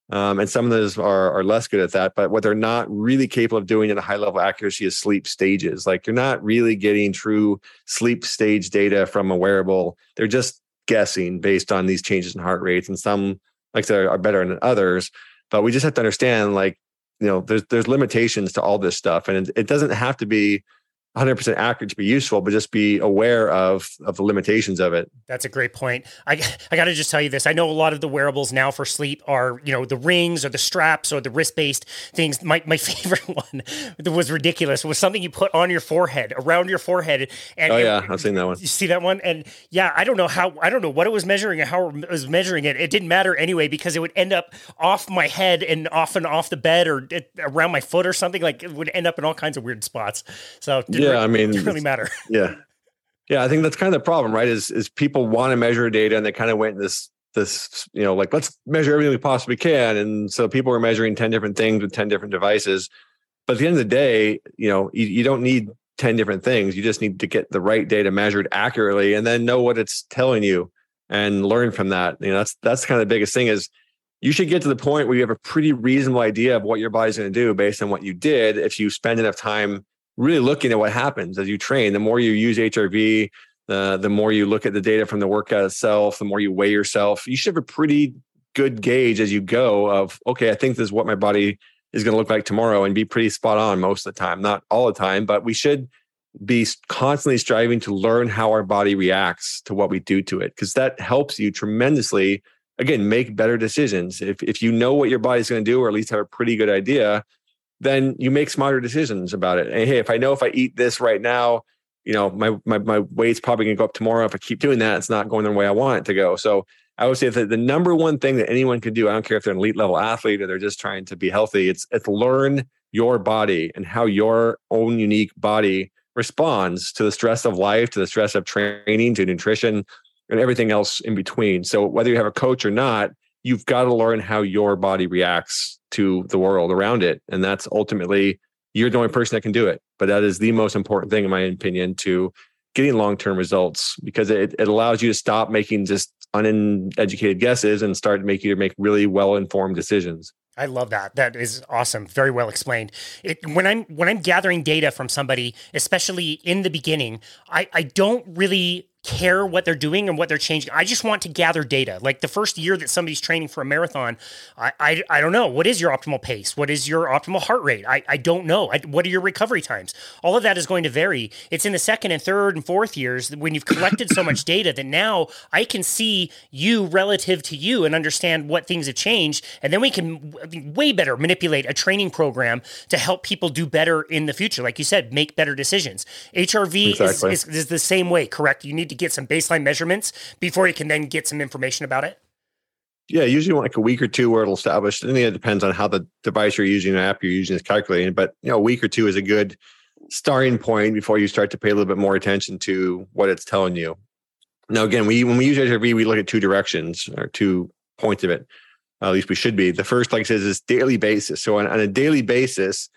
Um, and some of those are, are less good at that. But what they're not really capable of doing at a high level accuracy is sleep stages. Like you're not really getting true sleep stage data from a wearable. They're just guessing based on these changes in heart rates. And some, like I said, are better than others. But we just have to understand, like, you know, there's there's limitations to all this stuff, and it, it doesn't have to be 100% accurate to be useful, but just be aware of of the limitations of it. That's a great point. I I got to just tell you this. I know a lot of the wearables now for sleep are, you know, the rings or the straps or the wrist-based things. My my favorite one that was ridiculous was something you put on your forehead, around your forehead. And oh yeah, I've seen that one. You see that one? And yeah, I don't know how I don't know what it was measuring and how it was measuring it. It didn't matter anyway because it would end up off my head and often off the bed or around my foot or something. Like it would end up in all kinds of weird spots. So yeah, really, I mean, it really matter. Yeah, yeah. I think that's kind of the problem, right? Is is people want to measure data and they kind of went this this you know like let's measure everything we possibly can, and so people are measuring ten different things with ten different devices. But at the end of the day, you know, you, you don't need 10 different things. You just need to get the right data measured accurately and then know what it's telling you and learn from that. You know, that's that's kind of the biggest thing is you should get to the point where you have a pretty reasonable idea of what your body's going to do based on what you did if you spend enough time really looking at what happens as you train. The more you use HRV, uh, the more you look at the data from the workout itself, the more you weigh yourself. You should have a pretty good gauge as you go of, okay, I think this is what my body is going to look like tomorrow and be pretty spot on most of the time. Not all the time, but we should be constantly striving to learn how our body reacts to what we do to it because that helps you tremendously again make better decisions if, if you know what your body's going to do or at least have a pretty good idea then you make smarter decisions about it. And hey, if I know if I eat this right now, you know, my my my weight's probably gonna go up tomorrow. If I keep doing that, it's not going the way I want it to go. So I would say that the number one thing that anyone can do, I don't care if they're an elite level athlete or they're just trying to be healthy, it's it's learn your body and how your own unique body responds to the stress of life, to the stress of training, to nutrition, and everything else in between. So whether you have a coach or not, you've got to learn how your body reacts to the world around it. And that's ultimately, you're the only person that can do it. But that is the most important thing, in my opinion, to getting long term results because it, it allows you to stop making just uneducated guesses and start making you make really well informed decisions. I love that. That is awesome. Very well explained. It, when I'm when I'm gathering data from somebody, especially in the beginning, I, I don't really care what they're doing and what they're changing. I just want to gather data. Like the first year that somebody's training for a marathon, I, I, I don't know. What is your optimal pace? What is your optimal heart rate? I, I don't know. I, what are your recovery times? All of that is going to vary. It's in the second and third and fourth years when you've collected so much data that now I can see you relative to you and understand what things have changed. And then we can way better manipulate a training program to help people do better in the future. Like you said, make better decisions. HRV exactly. is, is, is the same way, correct? You need to get some baseline measurements before you can then get some information about it? Yeah, usually like a week or two where it'll establish. Think it depends on how the device you're using, the app you're using is calculating. But you know, a week or two is a good starting point before you start to pay a little bit more attention to what it's telling you. Now, again, we when we use HRV, we look at two directions or two points of it. at least we should be. The first, like I said, is daily basis. So on, on a daily basis,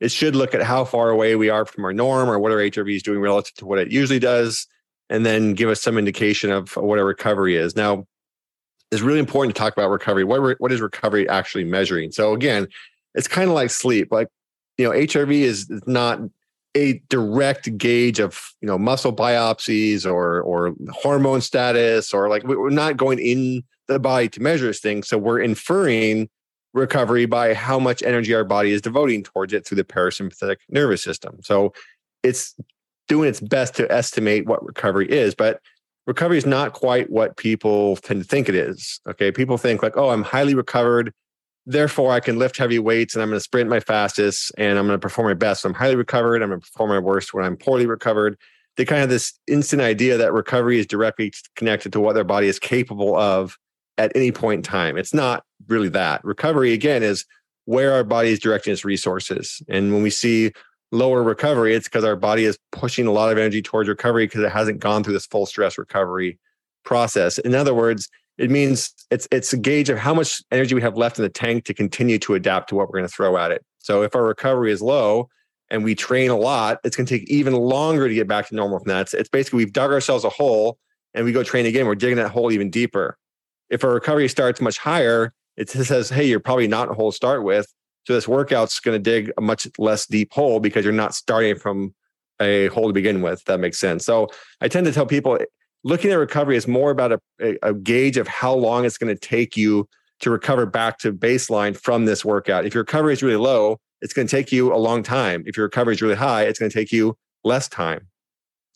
it should look at how far away we are from our norm or what our HRV is doing relative to what it usually does and then give us some indication of what a recovery is. Now, it's really important to talk about recovery. What, what is recovery actually measuring? So again, it's kind of like sleep. Like, you know, HRV is not a direct gauge of, you know, muscle biopsies or or hormone status or like we're not going in the body to measure this thing. So we're inferring recovery by how much energy our body is devoting towards it through the parasympathetic nervous system. So it's doing its best to estimate what recovery is, but recovery is not quite what people tend to think it is. Okay. People think like, oh, I'm highly recovered. Therefore, I can lift heavy weights and I'm going to sprint my fastest and I'm going to perform my best. So I'm highly recovered. I'm going to perform my worst when I'm poorly recovered. They kind of have this instant idea that recovery is directly connected to what their body is capable of at any point in time. It's not really that. Recovery, again, is where our body is directing its resources. And when we see lower recovery, it's because our body is pushing a lot of energy towards recovery because it hasn't gone through this full stress recovery process. In other words, it means it's it's a gauge of how much energy we have left in the tank to continue to adapt to what we're going to throw at it. So if our recovery is low and we train a lot, it's going to take even longer to get back to normal from that. It's, it's basically we've dug ourselves a hole and we go train again. We're digging that hole even deeper. If our recovery starts much higher, it says, hey, you're probably not a hole to start with. So this workout's going to dig a much less deep hole because you're not starting from a hole to begin with. That makes sense. So I tend to tell people looking at recovery is more about a, a, gauge of how long it's going to take you to recover back to baseline from this workout. If your recovery is really low, it's going to take you a long time. If your recovery is really high, it's going to take you less time.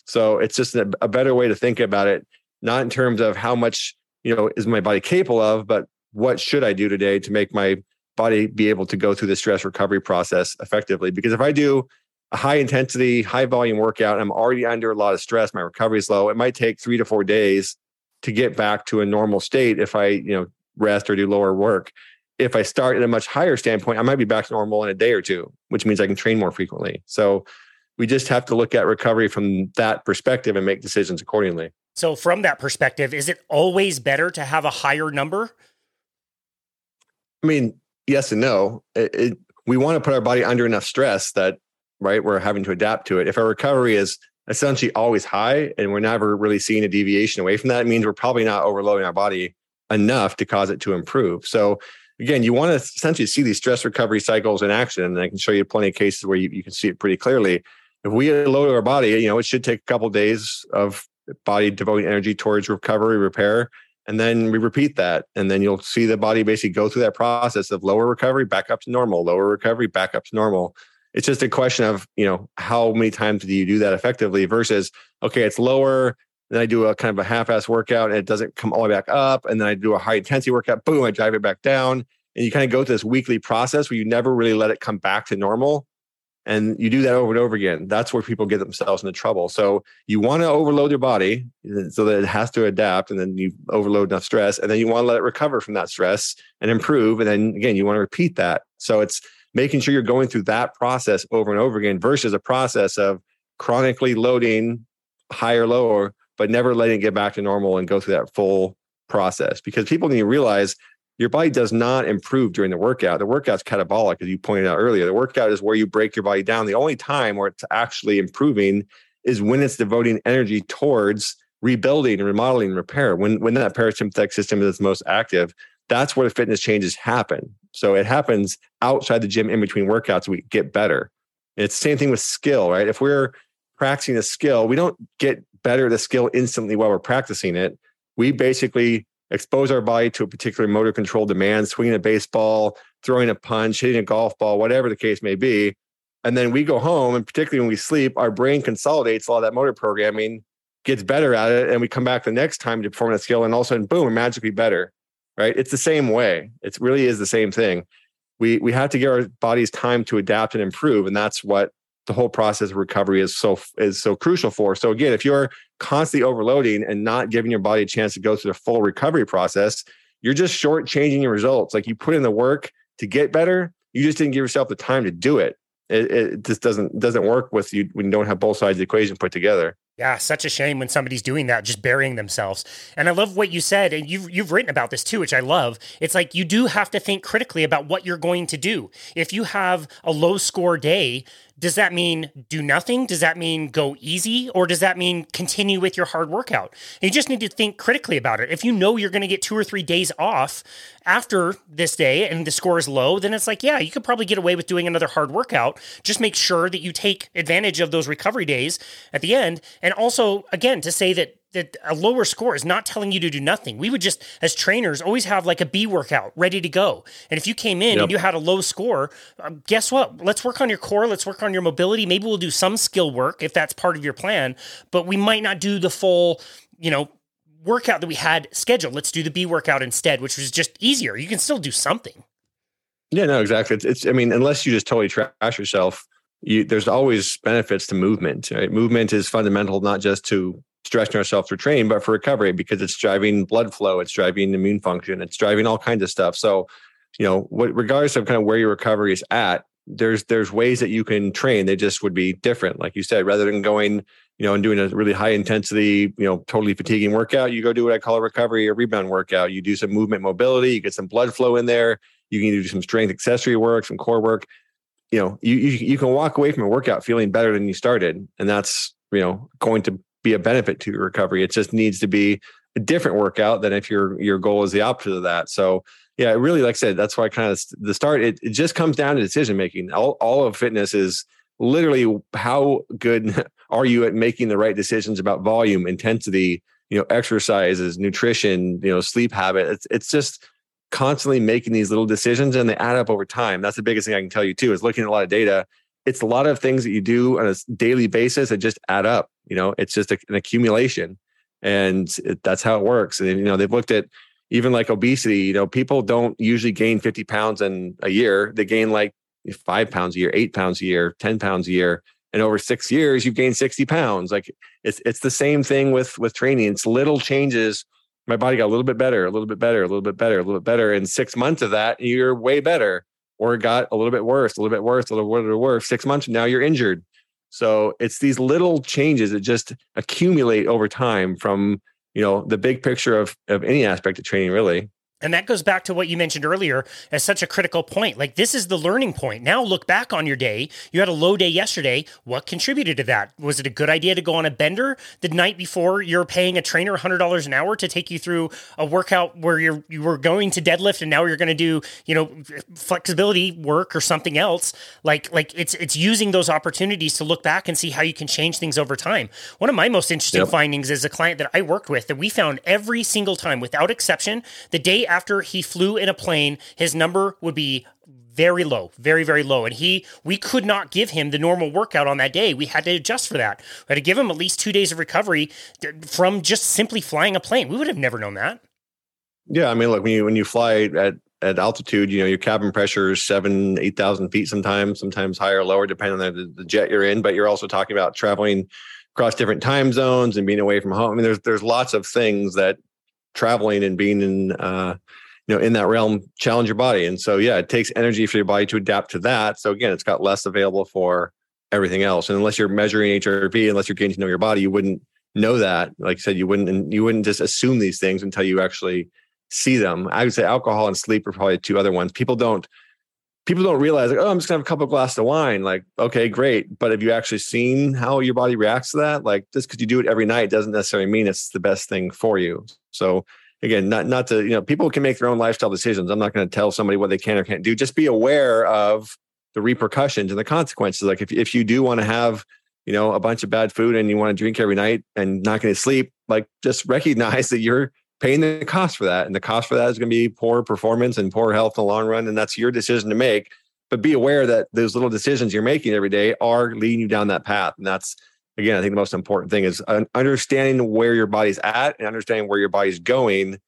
So it's just a, a better way to think about it, not in terms of how much, you know, is my body capable of, but what should I do today to make my body be able to go through the stress recovery process effectively? Because if I do a high intensity, high volume workout, I'm already under a lot of stress, my recovery is low, it might take three to four days to get back to a normal state if I, you know, rest or do lower work. If I start at a much higher standpoint, I might be back to normal in a day or two, which means I can train more frequently. So we just have to look at recovery from that perspective and make decisions accordingly. So, from that perspective, is it always better to have a higher number? I mean, yes and no. It, it, we want to put our body under enough stress that, right, we're having to adapt to it. If our recovery is essentially always high and we're never really seeing a deviation away from that, it means we're probably not overloading our body enough to cause it to improve. So again, you want to essentially see these stress recovery cycles in action. And I can show you plenty of cases where you, you can see it pretty clearly. If we load our body, you know, it should take a couple of days of body devoting energy towards recovery, repair. And then we repeat that. And then you'll see the body basically go through that process of lower recovery, back up to normal, lower recovery, back up to normal it's just a question of you know how many times do you do that effectively versus okay it's lower then i do a kind of a half-ass workout and it doesn't come all the way back up and then i do a high intensity workout boom i drive it back down and you kind of go through this weekly process where you never really let it come back to normal and you do that over and over again that's where people get themselves into trouble so you want to overload your body uh, so that it has to adapt and then you overload enough stress and then you want to let it recover from that stress and improve and then again you want to repeat that so it's making sure you're going through that process over and over again versus a process of chronically loading higher, lower, but never letting it get back to normal and go through that full process. Because people need to realize your body does not improve during the workout. The workout's catabolic, as you pointed out earlier. The workout is where you break your body down. The only time where it's actually improving is when it's devoting energy towards rebuilding and remodeling and repair. When when that parasympathetic system is most active, that's where the fitness changes happen. So it happens outside the gym in between workouts. We get better. It's the same thing with skill, right? If we're practicing a skill, we don't get better at the skill instantly while we're practicing it. We basically expose our body to a particular motor control demand, swinging a baseball, throwing a punch, hitting a golf ball, whatever the case may be. And then we go home, and particularly when we sleep, our brain consolidates a lot of that motor programming, gets better at it, and we come back the next time to perform that skill, and all of a sudden, boom, we're magically better right? It's the same way. It really is the same thing. We we have to give our bodies time to adapt and improve, and that's what the whole process of recovery is so is so crucial for. So again, if you're constantly overloading and not giving your body a chance to go through the full recovery process, you're just shortchanging your results. Like you put in the work to get better, you just didn't give yourself the time to do it. It, it just doesn't doesn't work with you when you don't have both sides of the equation put together. Yeah, such a shame when somebody's doing that, just burying themselves. And I love what you said, and you've you've written about this too, which I love. It's like you do have to think critically about what you're going to do. If you have a low score day, does that mean do nothing? Does that mean go easy? Or does that mean continue with your hard workout? And you just need to think critically about it. If you know you're going to get two or three days off after this day and the score is low, then it's like, yeah, you could probably get away with doing another hard workout. Just make sure that you take advantage of those recovery days at the end. And also, again, to say that that a lower score is not telling you to do nothing. We would just, as trainers, always have like a B workout ready to go. And if you came in yep. and you had a low score, um, guess what? Let's work on your core. Let's work on your mobility. Maybe we'll do some skill work if that's part of your plan, but we might not do the full, you know, workout that we had scheduled. Let's do the B workout instead, which was just easier. You can still do something. Yeah, no, exactly. It's, it's I mean, unless you just totally trash yourself, you, there's always benefits to movement. Right? Movement is fundamental, not just to stretching ourselves for training, but for recovery because it's driving blood flow, it's driving immune function, it's driving all kinds of stuff. So, you know, what, regardless of kind of where your recovery is at, there's there's ways that you can train. They just would be different, like you said, rather than going, you know, and doing a really high intensity, you know, totally fatiguing workout. You go do what I call a recovery or rebound workout. You do some movement mobility, you get some blood flow in there. You can do some strength accessory work, some core work. You know, you you, you can walk away from a workout feeling better than you started, and that's you know going to be a benefit to your recovery. It just needs to be a different workout than if your your goal is the opposite of that. So yeah, really, like I said, that's why kind of the start. It, it just comes down to decision making. All all of fitness is literally how good are you at making the right decisions about volume, intensity, you know, exercises, nutrition, you know, sleep habit. It's it's just constantly making these little decisions and they add up over time. That's the biggest thing I can tell you too is looking at a lot of data it's a lot of things that you do on a daily basis that just add up. You know, it's just a, an accumulation, and it, that's how it works. And you know, they've looked at even like obesity. You know, people don't usually gain 50 pounds in a year; they gain like five pounds a year, eight pounds a year, 10 pounds a year. And over six years, you've gained 60 pounds. Like it's it's the same thing with with training. It's little changes. My body got a little bit better, a little bit better, a little bit better, a little bit better. In six months of that, you're way better or it got a little bit worse, a little bit worse, a little, bit worse. Six months now, you're injured. So it's these little changes that just accumulate over time from you know the big picture of of any aspect of training, really. And that goes back to what you mentioned earlier as such a critical point. Like, this is the learning point. Now, look back on your day. You had a low day yesterday. What contributed to that? Was it a good idea to go on a bender the night before you're paying a trainer $100 an hour to take you through a workout where you're, you were going to deadlift and now you're going to do, you know, flexibility work or something else? Like, like it's, it's using those opportunities to look back and see how you can change things over time. One of my most interesting yep. findings is a client that I worked with that we found every single time, without exception, the day after he flew in a plane, his number would be very low, very, very low. And he, we could not give him the normal workout on that day. We had to adjust for that. We had to give him at least two days of recovery uh, from just simply flying a plane. We would have never known that. Yeah. I mean, look, when you, when you fly at, at altitude, you know, your cabin pressure is seven, 8,000 feet sometimes, sometimes higher or lower, depending on the, the jet you're in. But you're also talking about traveling across different time zones and being away from home. I mean, there's, there's lots of things that traveling and being in, uh, you know in that realm challenge your body. And so yeah it takes energy for your body to adapt to that. So again it's got less available for everything else. And unless you're measuring hrv unless you're getting to know your body you wouldn't know that. Like i said you wouldn't and you wouldn't just assume these things until you actually see them. I would say alcohol and sleep are probably two other ones. People don't people don't realize like oh i'm just gonna have a couple of glasses of wine like okay great but have you actually seen how your body reacts to that like just because you do it every night doesn't necessarily mean it's the best thing for you so again, not not to you know, people can make their own lifestyle decisions. I'm not to tell somebody what they can or can't do. Just be aware of the repercussions and the consequences. Like if if you do want to have you know a bunch of bad food and you want to drink every night and not going to sleep, like just recognize that you're paying the cost for that, and the cost for that is going to be poor performance and poor health in the long run, and that's your decision to make. But be aware that those little decisions you're making every day are leading you down that path, and that's again, I think the most important thing is understanding where your body's at and understanding where your body's going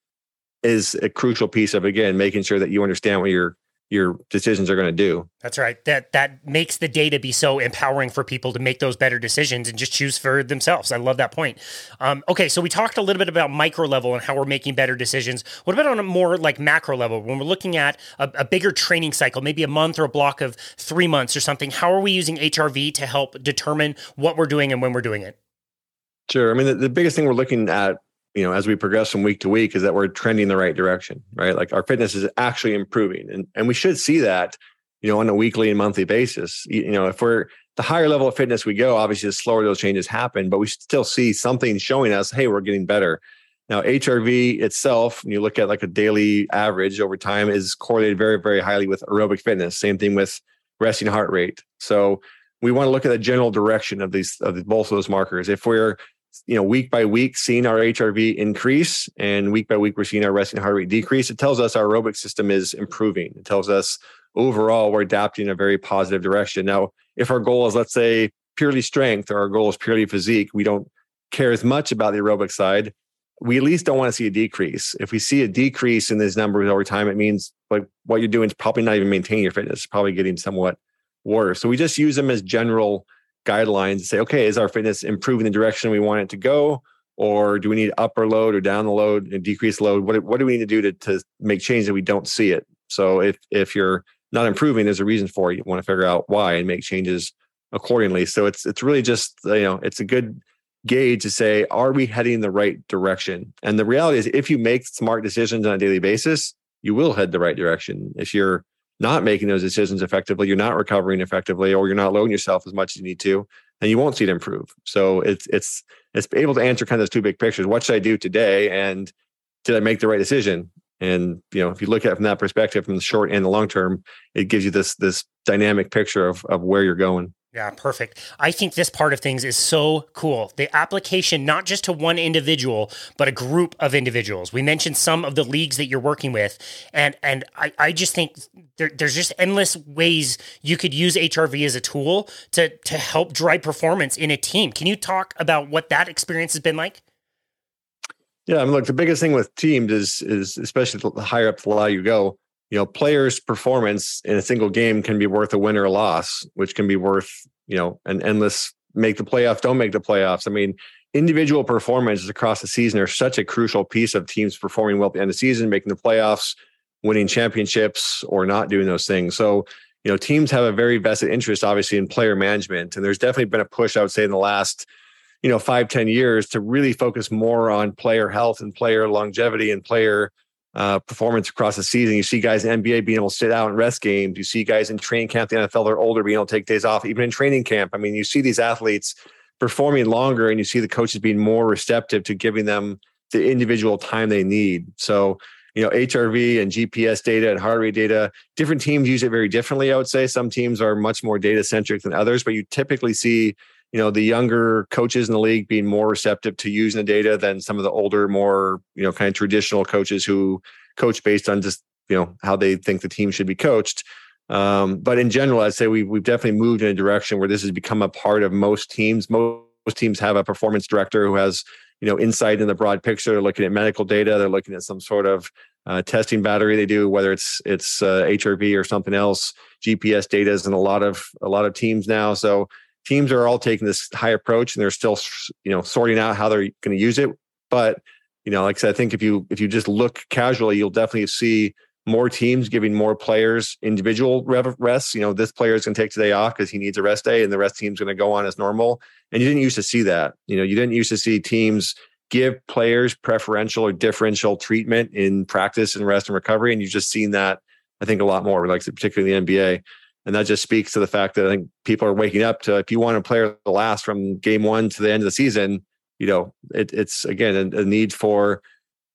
is a crucial piece of again making sure that you understand what you're your decisions are going to do. That's right. That that makes the data be so empowering for people to make those better decisions and just choose for themselves. I love that point. Um, okay, so we talked a little bit about micro level and how we're making better decisions. What about on a more like macro level when we're looking at a, a bigger training cycle, maybe a month or a block of three months or something? How are we using HRV to help determine what we're doing and when we're doing it? Sure. I mean, the, the biggest thing we're looking at you know as we progress from week to week is that we're trending the right direction right? Like our fitness is actually improving and and we should see that you know on a weekly and monthly basis. You know if we're the higher level of fitness we go obviously the slower those changes happen but we still see something showing us hey we're getting better. Now hrv itself when you look at like a daily average over time is correlated very very highly with aerobic fitness. Same thing with resting heart rate. So we want to look at the general direction of these of both of those markers. If we're you know, week by week seeing our HRV increase and week by week we're seeing our resting heart rate decrease, it tells us our aerobic system is improving. It tells us overall we're adapting in a very positive direction. Now, if our goal is, let's say, purely strength or our goal is purely physique, we don't care as much about the aerobic side. We at least don't want to see a decrease. If we see a decrease in these numbers over time, it means like what you're doing is probably not even maintaining your fitness, it's probably getting somewhat worse. So we just use them as general guidelines to say, okay, is our fitness improving the direction we want it to go? Or do we need upper load or down the load and decrease load? What, what do we need to do to, to make change that we don't see it? So if if you're not improving, there's a reason for it. You want to figure out why and make changes accordingly. So it's it's really just you know it's a good gauge to say are we heading the right direction? And the reality is, if you make smart decisions on a daily basis, you will head the right direction. If you're not making those decisions effectively, you're not recovering effectively, or you're not loading yourself as much as you need to, and you won't see it improve. So it's it's it's able to answer kind of those two big pictures. What should I do today? And did I make the right decision? And you know, if you look at it from that perspective, from the short and the long term, it gives you this this dynamic picture of of where you're going. Yeah, perfect. I think this part of things is so cool. The application, not just to one individual, but a group of individuals. We mentioned some of the leagues that you're working with, and and I, I just think there, there's just endless ways you could use HRV as a tool to to help drive performance in a team. Can you talk about what that experience has been like? Yeah, I mean, look, the biggest thing with teams is is especially the higher up the ladder you go, you know, players' performance in a single game can be worth a win or a loss, which can be worth, you know, an endless make the playoffs, don't make the playoffs. I mean, individual performances across the season are such a crucial piece of teams performing well at the end of the season, making the playoffs, winning championships, or not doing those things. So, you know, teams have a very vested interest, obviously, in player management. And there's definitely been a push, I would say, in the last, you know, five ten years to really focus more on player health and player longevity and player uh, performance across the season. You see guys in NBA being able to sit out and rest games. You see guys in training camp, the NFL, they're older, being able to take days off, even in training camp. I mean, you see these athletes performing longer and you see the coaches being more receptive to giving them the individual time they need. So, you know, HRV and GPS data and heart rate data, different teams use it very differently, I would say. Some teams are much more data centric than others, but you typically see you know the younger coaches in the league being more receptive to using the data than some of the older more you know kind of traditional coaches who coach based on just you know how they think the team should be coached. Um, but in general i'd say we've, we've definitely moved in a direction where this has become a part of most teams. Most, teams have a performance director who has you know insight in the broad picture. They're looking at medical data. They're looking at some sort of uh, testing battery they do whether it's it's uh, hrv or something else. Gps data is in a lot of a lot of teams now. So teams are all taking this high approach and they're still you know sorting out how they're going to use it. But you know like i said i think if you if you just look casually you'll definitely see more teams giving more players individual rests. You know this player is going to take today off because he needs a rest day and the rest team's going to go on as normal. And you didn't used to see that. You know you didn't used to see teams give players preferential or differential treatment in practice and rest and recovery. And you've just seen that i think a lot more like particularly in the nba and that just speaks to the fact that I think people are waking up to if you want a player to last from game one to the end of the season, you know, it, it's again a, a need for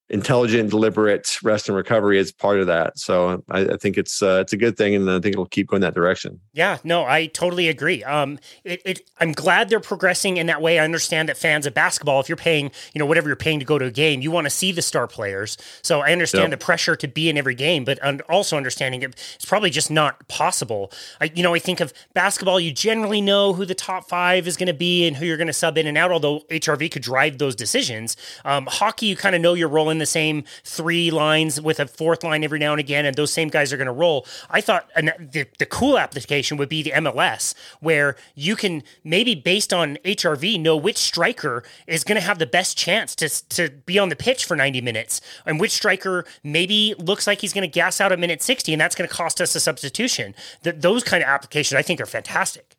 intelligent, deliberate rest and recovery is part of that. So I, I think it's uh, it's a good thing, and I think it'll keep going that direction. Yeah, no, I totally agree. Um, it, it, I'm glad they're progressing in that way. I understand that fans of basketball, if you're paying, you know, whatever you're paying to go to a game, you want to see the star players. So I understand yep. the pressure to be in every game, but also understanding it's probably just not possible. I, you know, I think of basketball, you generally know who the top five is going to be and who you're going to sub in and out. Although HRV could drive those decisions. Um, hockey, you kind of know your role in the same three lines with a fourth line every now and again, and those same guys are going to roll. I thought the, the cool application would be the MLS, where you can maybe based on HRV know which striker is going to have the best chance to, to be on the pitch for 90 minutes, and which striker maybe looks like he's going to gas out at minute 60, and that's going to cost us a substitution. The, those kind of applications I think are fantastic.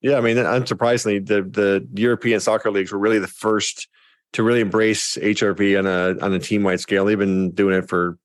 Yeah, I mean, unsurprisingly, the the European soccer leagues were really the first to really embrace HRV on a on a team wide scale. They've been doing it for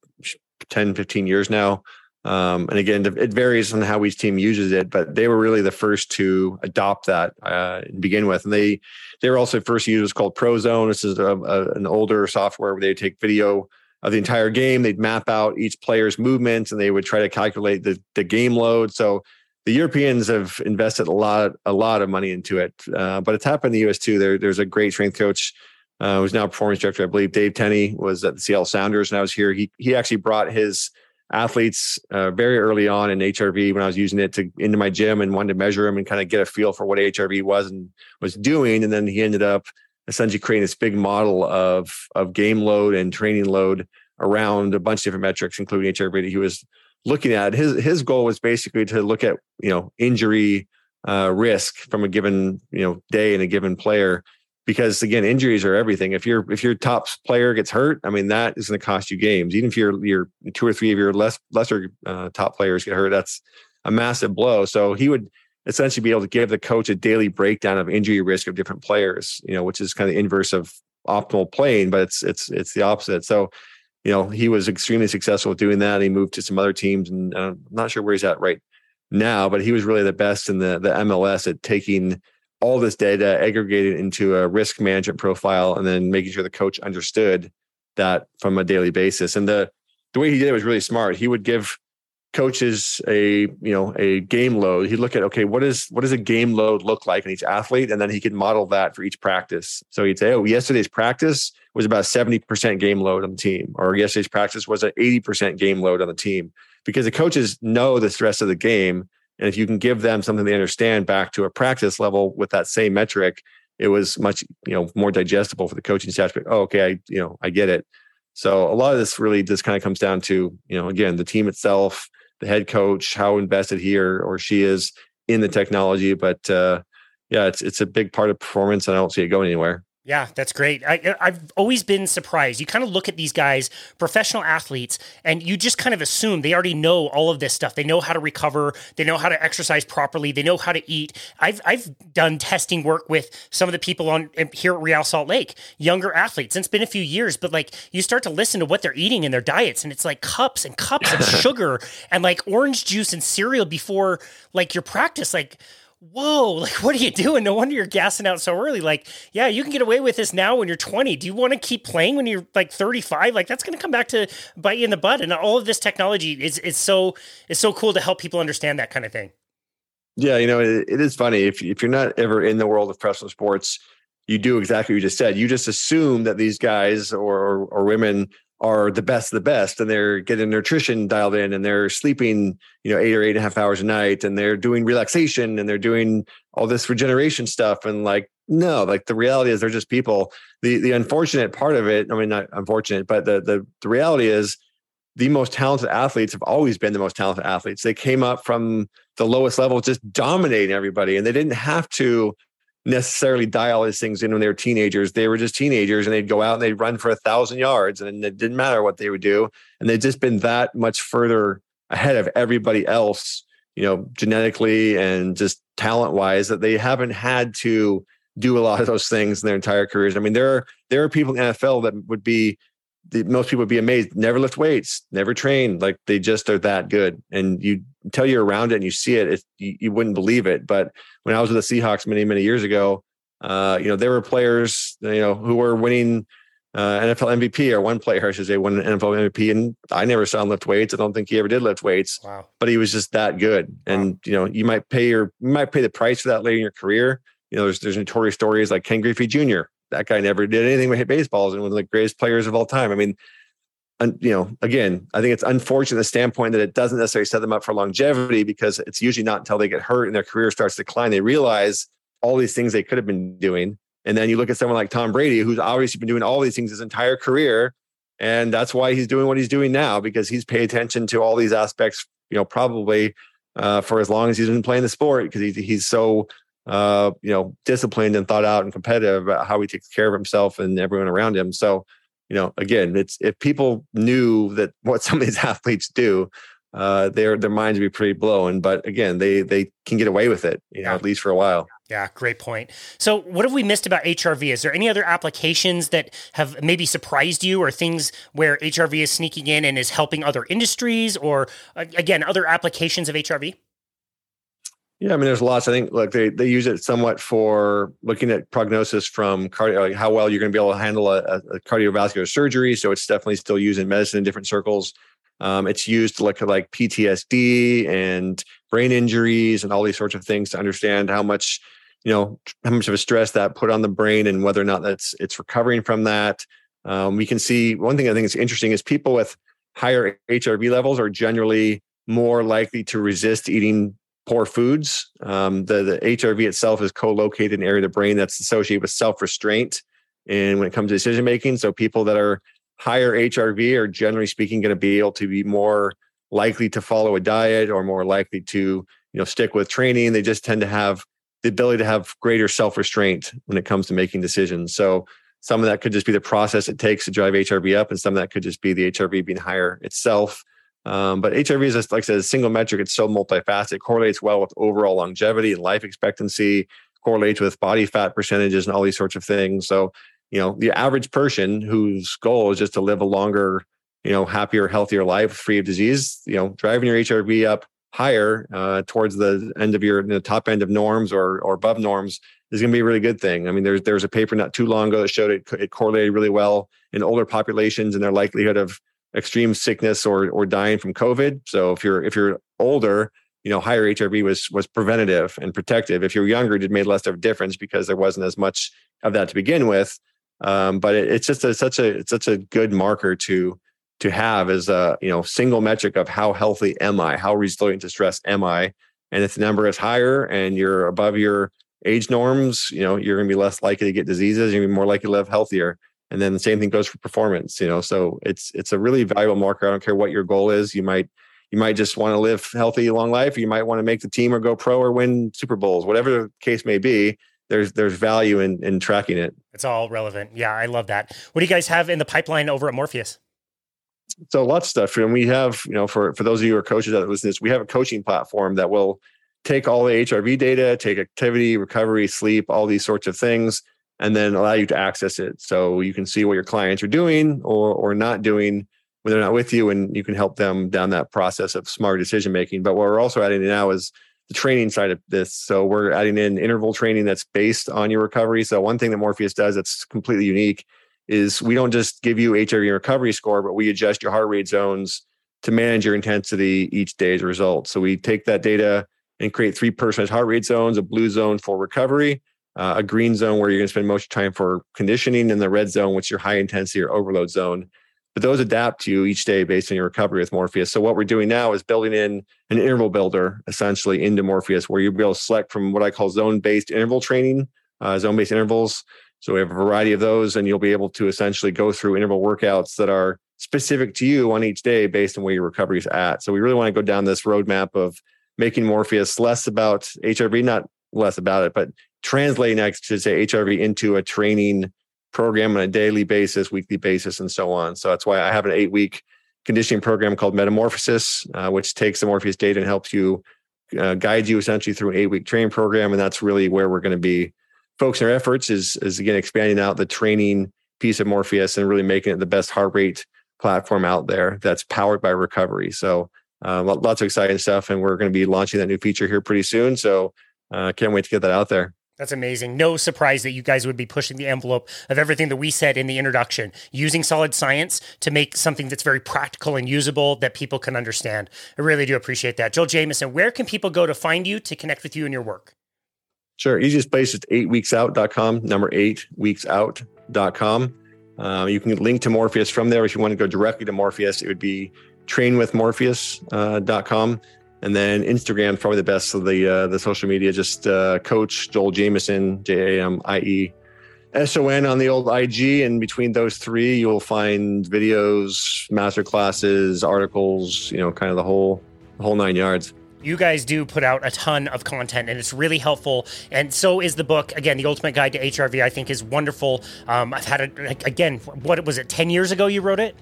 10, 15 years now. Um, and again, it varies on how each team uses it, but they were really the first to adopt that uh, and begin with. And they they were also first used called Prozone. This is a, a, an older software where they take video of the entire game. They'd map out each player's movements and they would try to calculate the, the game load. So the Europeans have invested a lot a lot of money into it, uh, but it's happened in the U.S. too. There, there's a great strength coach uh, who's now performance director. I believe Dave Tenney was at the Seattle Sounders, and I was here. He he actually brought his athletes uh, very early on in HRV when I was using it to into my gym and wanted to measure them and kind of get a feel for what HRV was and was doing. And then he ended up essentially creating this big model of of game load and training load around a bunch of different metrics, including HRV that he was looking at. His his goal was basically to look at you know injury uh, risk from a given you know day and a given player because again injuries are everything. If your if your top player gets hurt i mean that is going to cost you games. Even if your your two or three of your less lesser uh, top players get hurt that's a massive blow. So he would essentially be able to give the coach a daily breakdown of injury risk of different players you know which is kind of inverse of optimal playing but it's it's it's the opposite. So you know he was extremely successful doing that. He moved to some other teams and uh, i'm not sure where he's at right now but he was really the best in the the mls at taking all this data aggregated into a risk management profile and then making sure the coach understood that from a daily basis. And the the way he did it was really smart. He would give coaches a you know a game load he'd look at okay what is what does a game load look like in each athlete and then he could model that for each practice so he'd say oh yesterday's practice was about 70% game load on the team or yesterday's practice was an 80% game load on the team because the coaches know the stress of the game and if you can give them something they understand back to a practice level with that same metric it was much you know more digestible for the coaching staff oh okay i you know i get it so a lot of this really just kind of comes down to you know again the team itself the head coach, how invested he or, or she is in the technology. But uh, yeah, it's it's a big part of performance, and I don't see it going anywhere. Yeah, that's great. I, have always been surprised. You kind of look at these guys, professional athletes, and you just kind of assume they already know all of this stuff. They know how to recover. They know how to exercise properly. They know how to eat. I've I've done testing work with some of the people on here at Real Salt Lake, younger athletes. And it's been a few years, but like you start to listen to what they're eating in their diets, and it's like cups and cups of sugar and like orange juice and cereal before like your practice, like whoa, like, what are you doing? No wonder you're gassing out so early. Like, yeah, you can get away with this now when you're 20. Do you want to keep playing when you're like 35? Like, that's going to come back to bite you in the butt. And all of this technology is, is so, is so cool to help people understand that kind of thing. Yeah. You know, it, it is funny. If, if you're not ever in the world of professional sports, you do exactly what you just said. You just assume that these guys or, or, or women are the best of the best and they're getting nutrition dialed in and they're sleeping you know eight or eight and a half hours a night and they're doing relaxation and they're doing all this regeneration stuff and like no like the reality is they're just people. The the unfortunate part of it i mean not unfortunate but the the, the reality is the most talented athletes have always been the most talented athletes. They came up from the lowest level just dominating everybody and they didn't have to necessarily dial these things in when they were teenagers. They were just teenagers and they'd go out and they'd run for a thousand yards and it didn't matter what they would do. And they'd just been that much further ahead of everybody else, you know, genetically and just talent wise that they haven't had to do a lot of those things in their entire careers. I mean, there are there are people in NFL that would be the, most people would be amazed. Never lift weights, never train. Like they just are that good. And you until you're around it and you see it, it you, you, wouldn't believe it. But when I was with the Seahawks many many years ago, uh, you know there were players you know who were winning uh, NFL MVP or one player I should say won an NFL MVP, and I never saw him lift weights. I don't think he ever did lift weights. Wow. But he was just that good. And wow. you know you might pay your you might pay the price for that later in your career. You know, there's there's notorious stories like Ken Griffey Jr that guy never did anything but hit baseballs and one of the greatest players of all time. I mean, you know, again, I think it's unfortunate the standpoint that it doesn't necessarily set them up for longevity because it's usually not until they get hurt and their career starts to decline they realize all these things they could have been doing. And then you look at someone like Tom Brady, who's obviously been doing all these things his entire career, and that's why he's doing what he's doing now because he's paid attention to all these aspects. You know, probably uh, for as long as he's been playing the sport because he's he's so uh, you know, disciplined and thought out and competitive about how he takes care of himself and everyone around him. So, you know, again, it's if people knew that what some of these athletes do, uh, their their minds would be pretty blown. But again, they they can get away with it, you know, at least for a while. Yeah, great point. So, what have we missed about HRV? Is there any other applications that have maybe surprised you, or things where HRV is sneaking in and is helping other industries, or again, other applications of HRV? Yeah, I mean, there's lots. I think like they they use it somewhat for looking at prognosis from cardio, like how well you're going to be able to handle a, a, cardiovascular surgery. So it's definitely still used in medicine in different circles. Um, it's used to look at like PTSD and brain injuries and all these sorts of things to understand how much you know how much of a stress that put on the brain and whether or not that's it's recovering from that. Um, we can see one thing I think is interesting is people with higher HRV levels are generally more likely to resist eating poor foods. Um, the, the HRV itself is co-located in an area of the brain that's associated with self-restraint. And when it comes to decision making, so people that are higher HRV are generally speaking going to be able to be more likely to follow a diet or more likely to you know stick with training. They just tend to have the ability to have greater self-restraint when it comes to making decisions. So some of that could just be the process it takes to drive HRV up, and some of that could just be the HRV being higher itself. Um, but HRV is, like I said, a single metric. It's so multifaceted. It correlates well with overall longevity and life expectancy, correlates with body fat percentages and all these sorts of things. So, you know, the average person whose goal is just to live a longer, you know, happier, healthier life free of disease, you know, driving your HRV up higher uh, towards the end of your the top end of norms or or above norms is going to be a really good thing. I mean, there's there's a paper not too long ago that showed it it correlated really well in older populations and their likelihood of extreme sickness or or dying from COVID. So if you're if you're older, you know, higher HRV was was preventative and protective. If you're younger, it made less of a difference because there wasn't as much of that to begin with. Um, but it, it's just a, such a it's such a good marker to to have as a you know single metric of how healthy am I, how resilient to stress am I, and if the number is higher and you're above your age norms, you know you're going to be less likely to get diseases. You're going to be more likely to live healthier. And then the same thing goes for performance. You know, so it's it's a really valuable marker. I don't care what your goal is. You might you might just want to live healthy, long life. You might want to make the team or go pro or win Super Bowls, whatever the case may be. There's there's value in in tracking it. It's all relevant. Yeah, I love that. What do you guys have in the pipeline over at Morpheus? So lots of stuff. And we have, you know, for for those of you who are coaches that listen to this, we have a coaching platform that will take all the HRV data, take activity, recovery, sleep, all these sorts of things, and then allow you to access it. So you can see what your clients are doing or or not doing when they're not with you, and you can help them down that process of smart decision making. But what we're also adding now is the training side of this. So we're adding in interval training that's based on your recovery. So one thing that Morpheus does that's completely unique is we don't just give you HRV recovery score, but we adjust your heart rate zones to manage your intensity each day as a result. So we take that data and create three personalized heart rate zones, a blue zone for recovery, uh, a green zone where you're going to spend most of your time for conditioning, and the red zone, which is your high intensity or overload zone. But those adapt to you each day based on your recovery with Morpheus. So what we're doing now is building in an interval builder essentially into Morpheus, where you'll be able to select from what I call zone-based interval training, uh, zone-based intervals. So we have a variety of those, and you'll be able to essentially go through interval workouts that are specific to you on each day based on where your recovery is at. So we really want to go down this roadmap of making Morpheus less about HRV, not less about it, but translating, I to say, HRV into a training program on a daily basis, weekly basis, and so on. So that's why I have an eight week conditioning program called Metamorphosis, uh, which takes the Morpheus data and helps you uh, guide you essentially through an eight week training program. And that's really where we're going to be focusing our efforts is, is again expanding out the training piece of Morpheus and really making it the best heart rate platform out there that's powered by recovery. So uh, lots of exciting stuff, and we're going to be launching that new feature here pretty soon. So uh, can't wait to get that out there. That's amazing. No surprise that you guys would be pushing the envelope of everything that we said in the introduction, using solid science to make something that's very practical and usable that people can understand. I really do appreciate that. Joel Jamieson, where can people go to find you to connect with you and your work? Sure. Easiest place is eightweeksout.com, number eight weeksout.com. Uh, you can link to Morpheus from there. If you want to go directly to Morpheus, it would be trainwithmorpheus.com. Uh, and then Instagram probably the best of the uh, the social media. Just uh, Coach Joel Jamieson, J A M I E S O N on the old IG. And between those three, you'll find videos, master classes, articles. You know, kind of the whole the whole nine yards you guys do put out a ton of content and it's really helpful and so is the book again the ultimate guide to hrv i think is wonderful um, i've had it again what was it 10 years ago you wrote it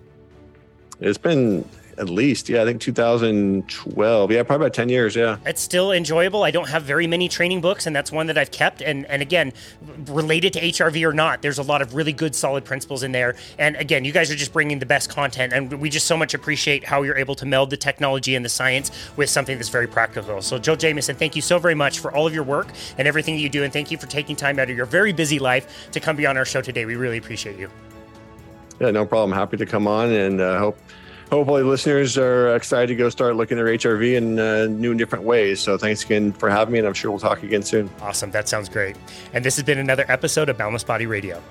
it's been at least. Yeah, I think 2012. Yeah, probably about 10 years. Yeah. It's still enjoyable. I don't have very many training books, and that's one that I've kept. And and again, related to HRV or not, there's a lot of really good, solid principles in there. And again, you guys are just bringing the best content, and we just so much appreciate how you're able to meld the technology and the science with something that's very practical. So, Joe Jamieson, thank you so very much for all of your work and everything that you do, and thank you for taking time out of your very busy life to come be on our show today. We really appreciate you. Yeah, no problem. Happy to come on, and uh, hope hopefully listeners are excited to go start looking at HRV in uh, new and different ways. So thanks again for having me, and I'm sure we'll talk again soon. Awesome. That sounds great. And this has been another episode of Boundless Body Radio.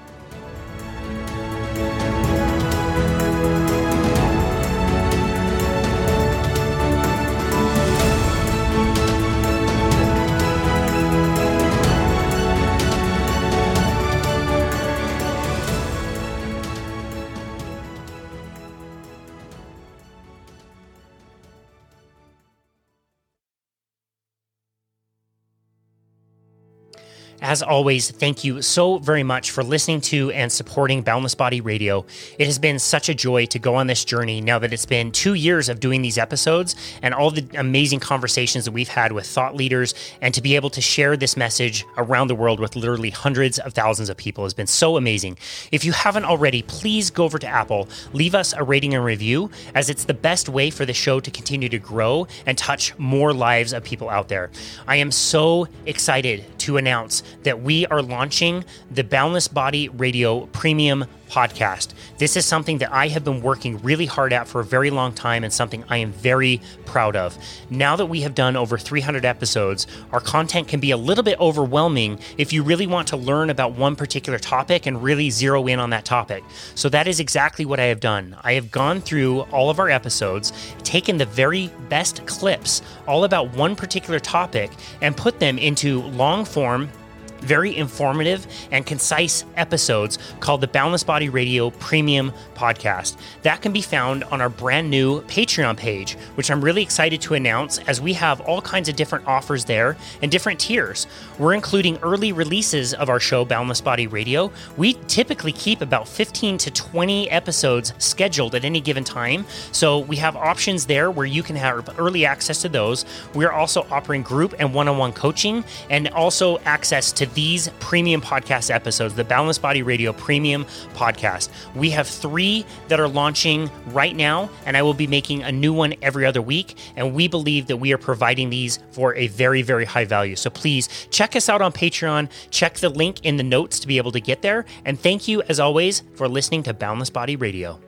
As always, thank you so very much for listening to and supporting Boundless Body Radio. It has been such a joy to go on this journey now that it's been two years of doing these episodes and all the amazing conversations that we've had with thought leaders and to be able to share this message around the world with literally hundreds of thousands of people has been so amazing. If you haven't already, please go over to Apple, leave us a rating and review, as it's the best way for the show to continue to grow and touch more lives of people out there. I am so excited to announce that we are launching the Boundless Body Radio Premium podcast. This is something that I have been working really hard at for a very long time and something I am very proud of. Now that we have done over 300 episodes, our content can be a little bit overwhelming if you really want to learn about one particular topic and really zero in on that topic. So that is exactly what I have done. I have gone through all of our episodes, taken the very best clips all about one particular topic, and put them into long form very informative and concise episodes called the Boundless Body Radio Premium Podcast. That can be found on our brand new Patreon page, which I'm really excited to announce as we have all kinds of different offers there and different tiers. We're including early releases of our show, Boundless Body Radio. We typically keep about 15 to 20 episodes scheduled at any given time. So we have options there where you can have early access to those. We're also offering group and one on one coaching and also access to these premium podcast episodes, the Boundless Body Radio Premium Podcast. We have three that are launching right now, and I will be making a new one every other week. And we believe that we are providing these for a very, very high value. So please check us out on Patreon. Check the link in the notes to be able to get there. And thank you, as always, for listening to Boundless Body Radio.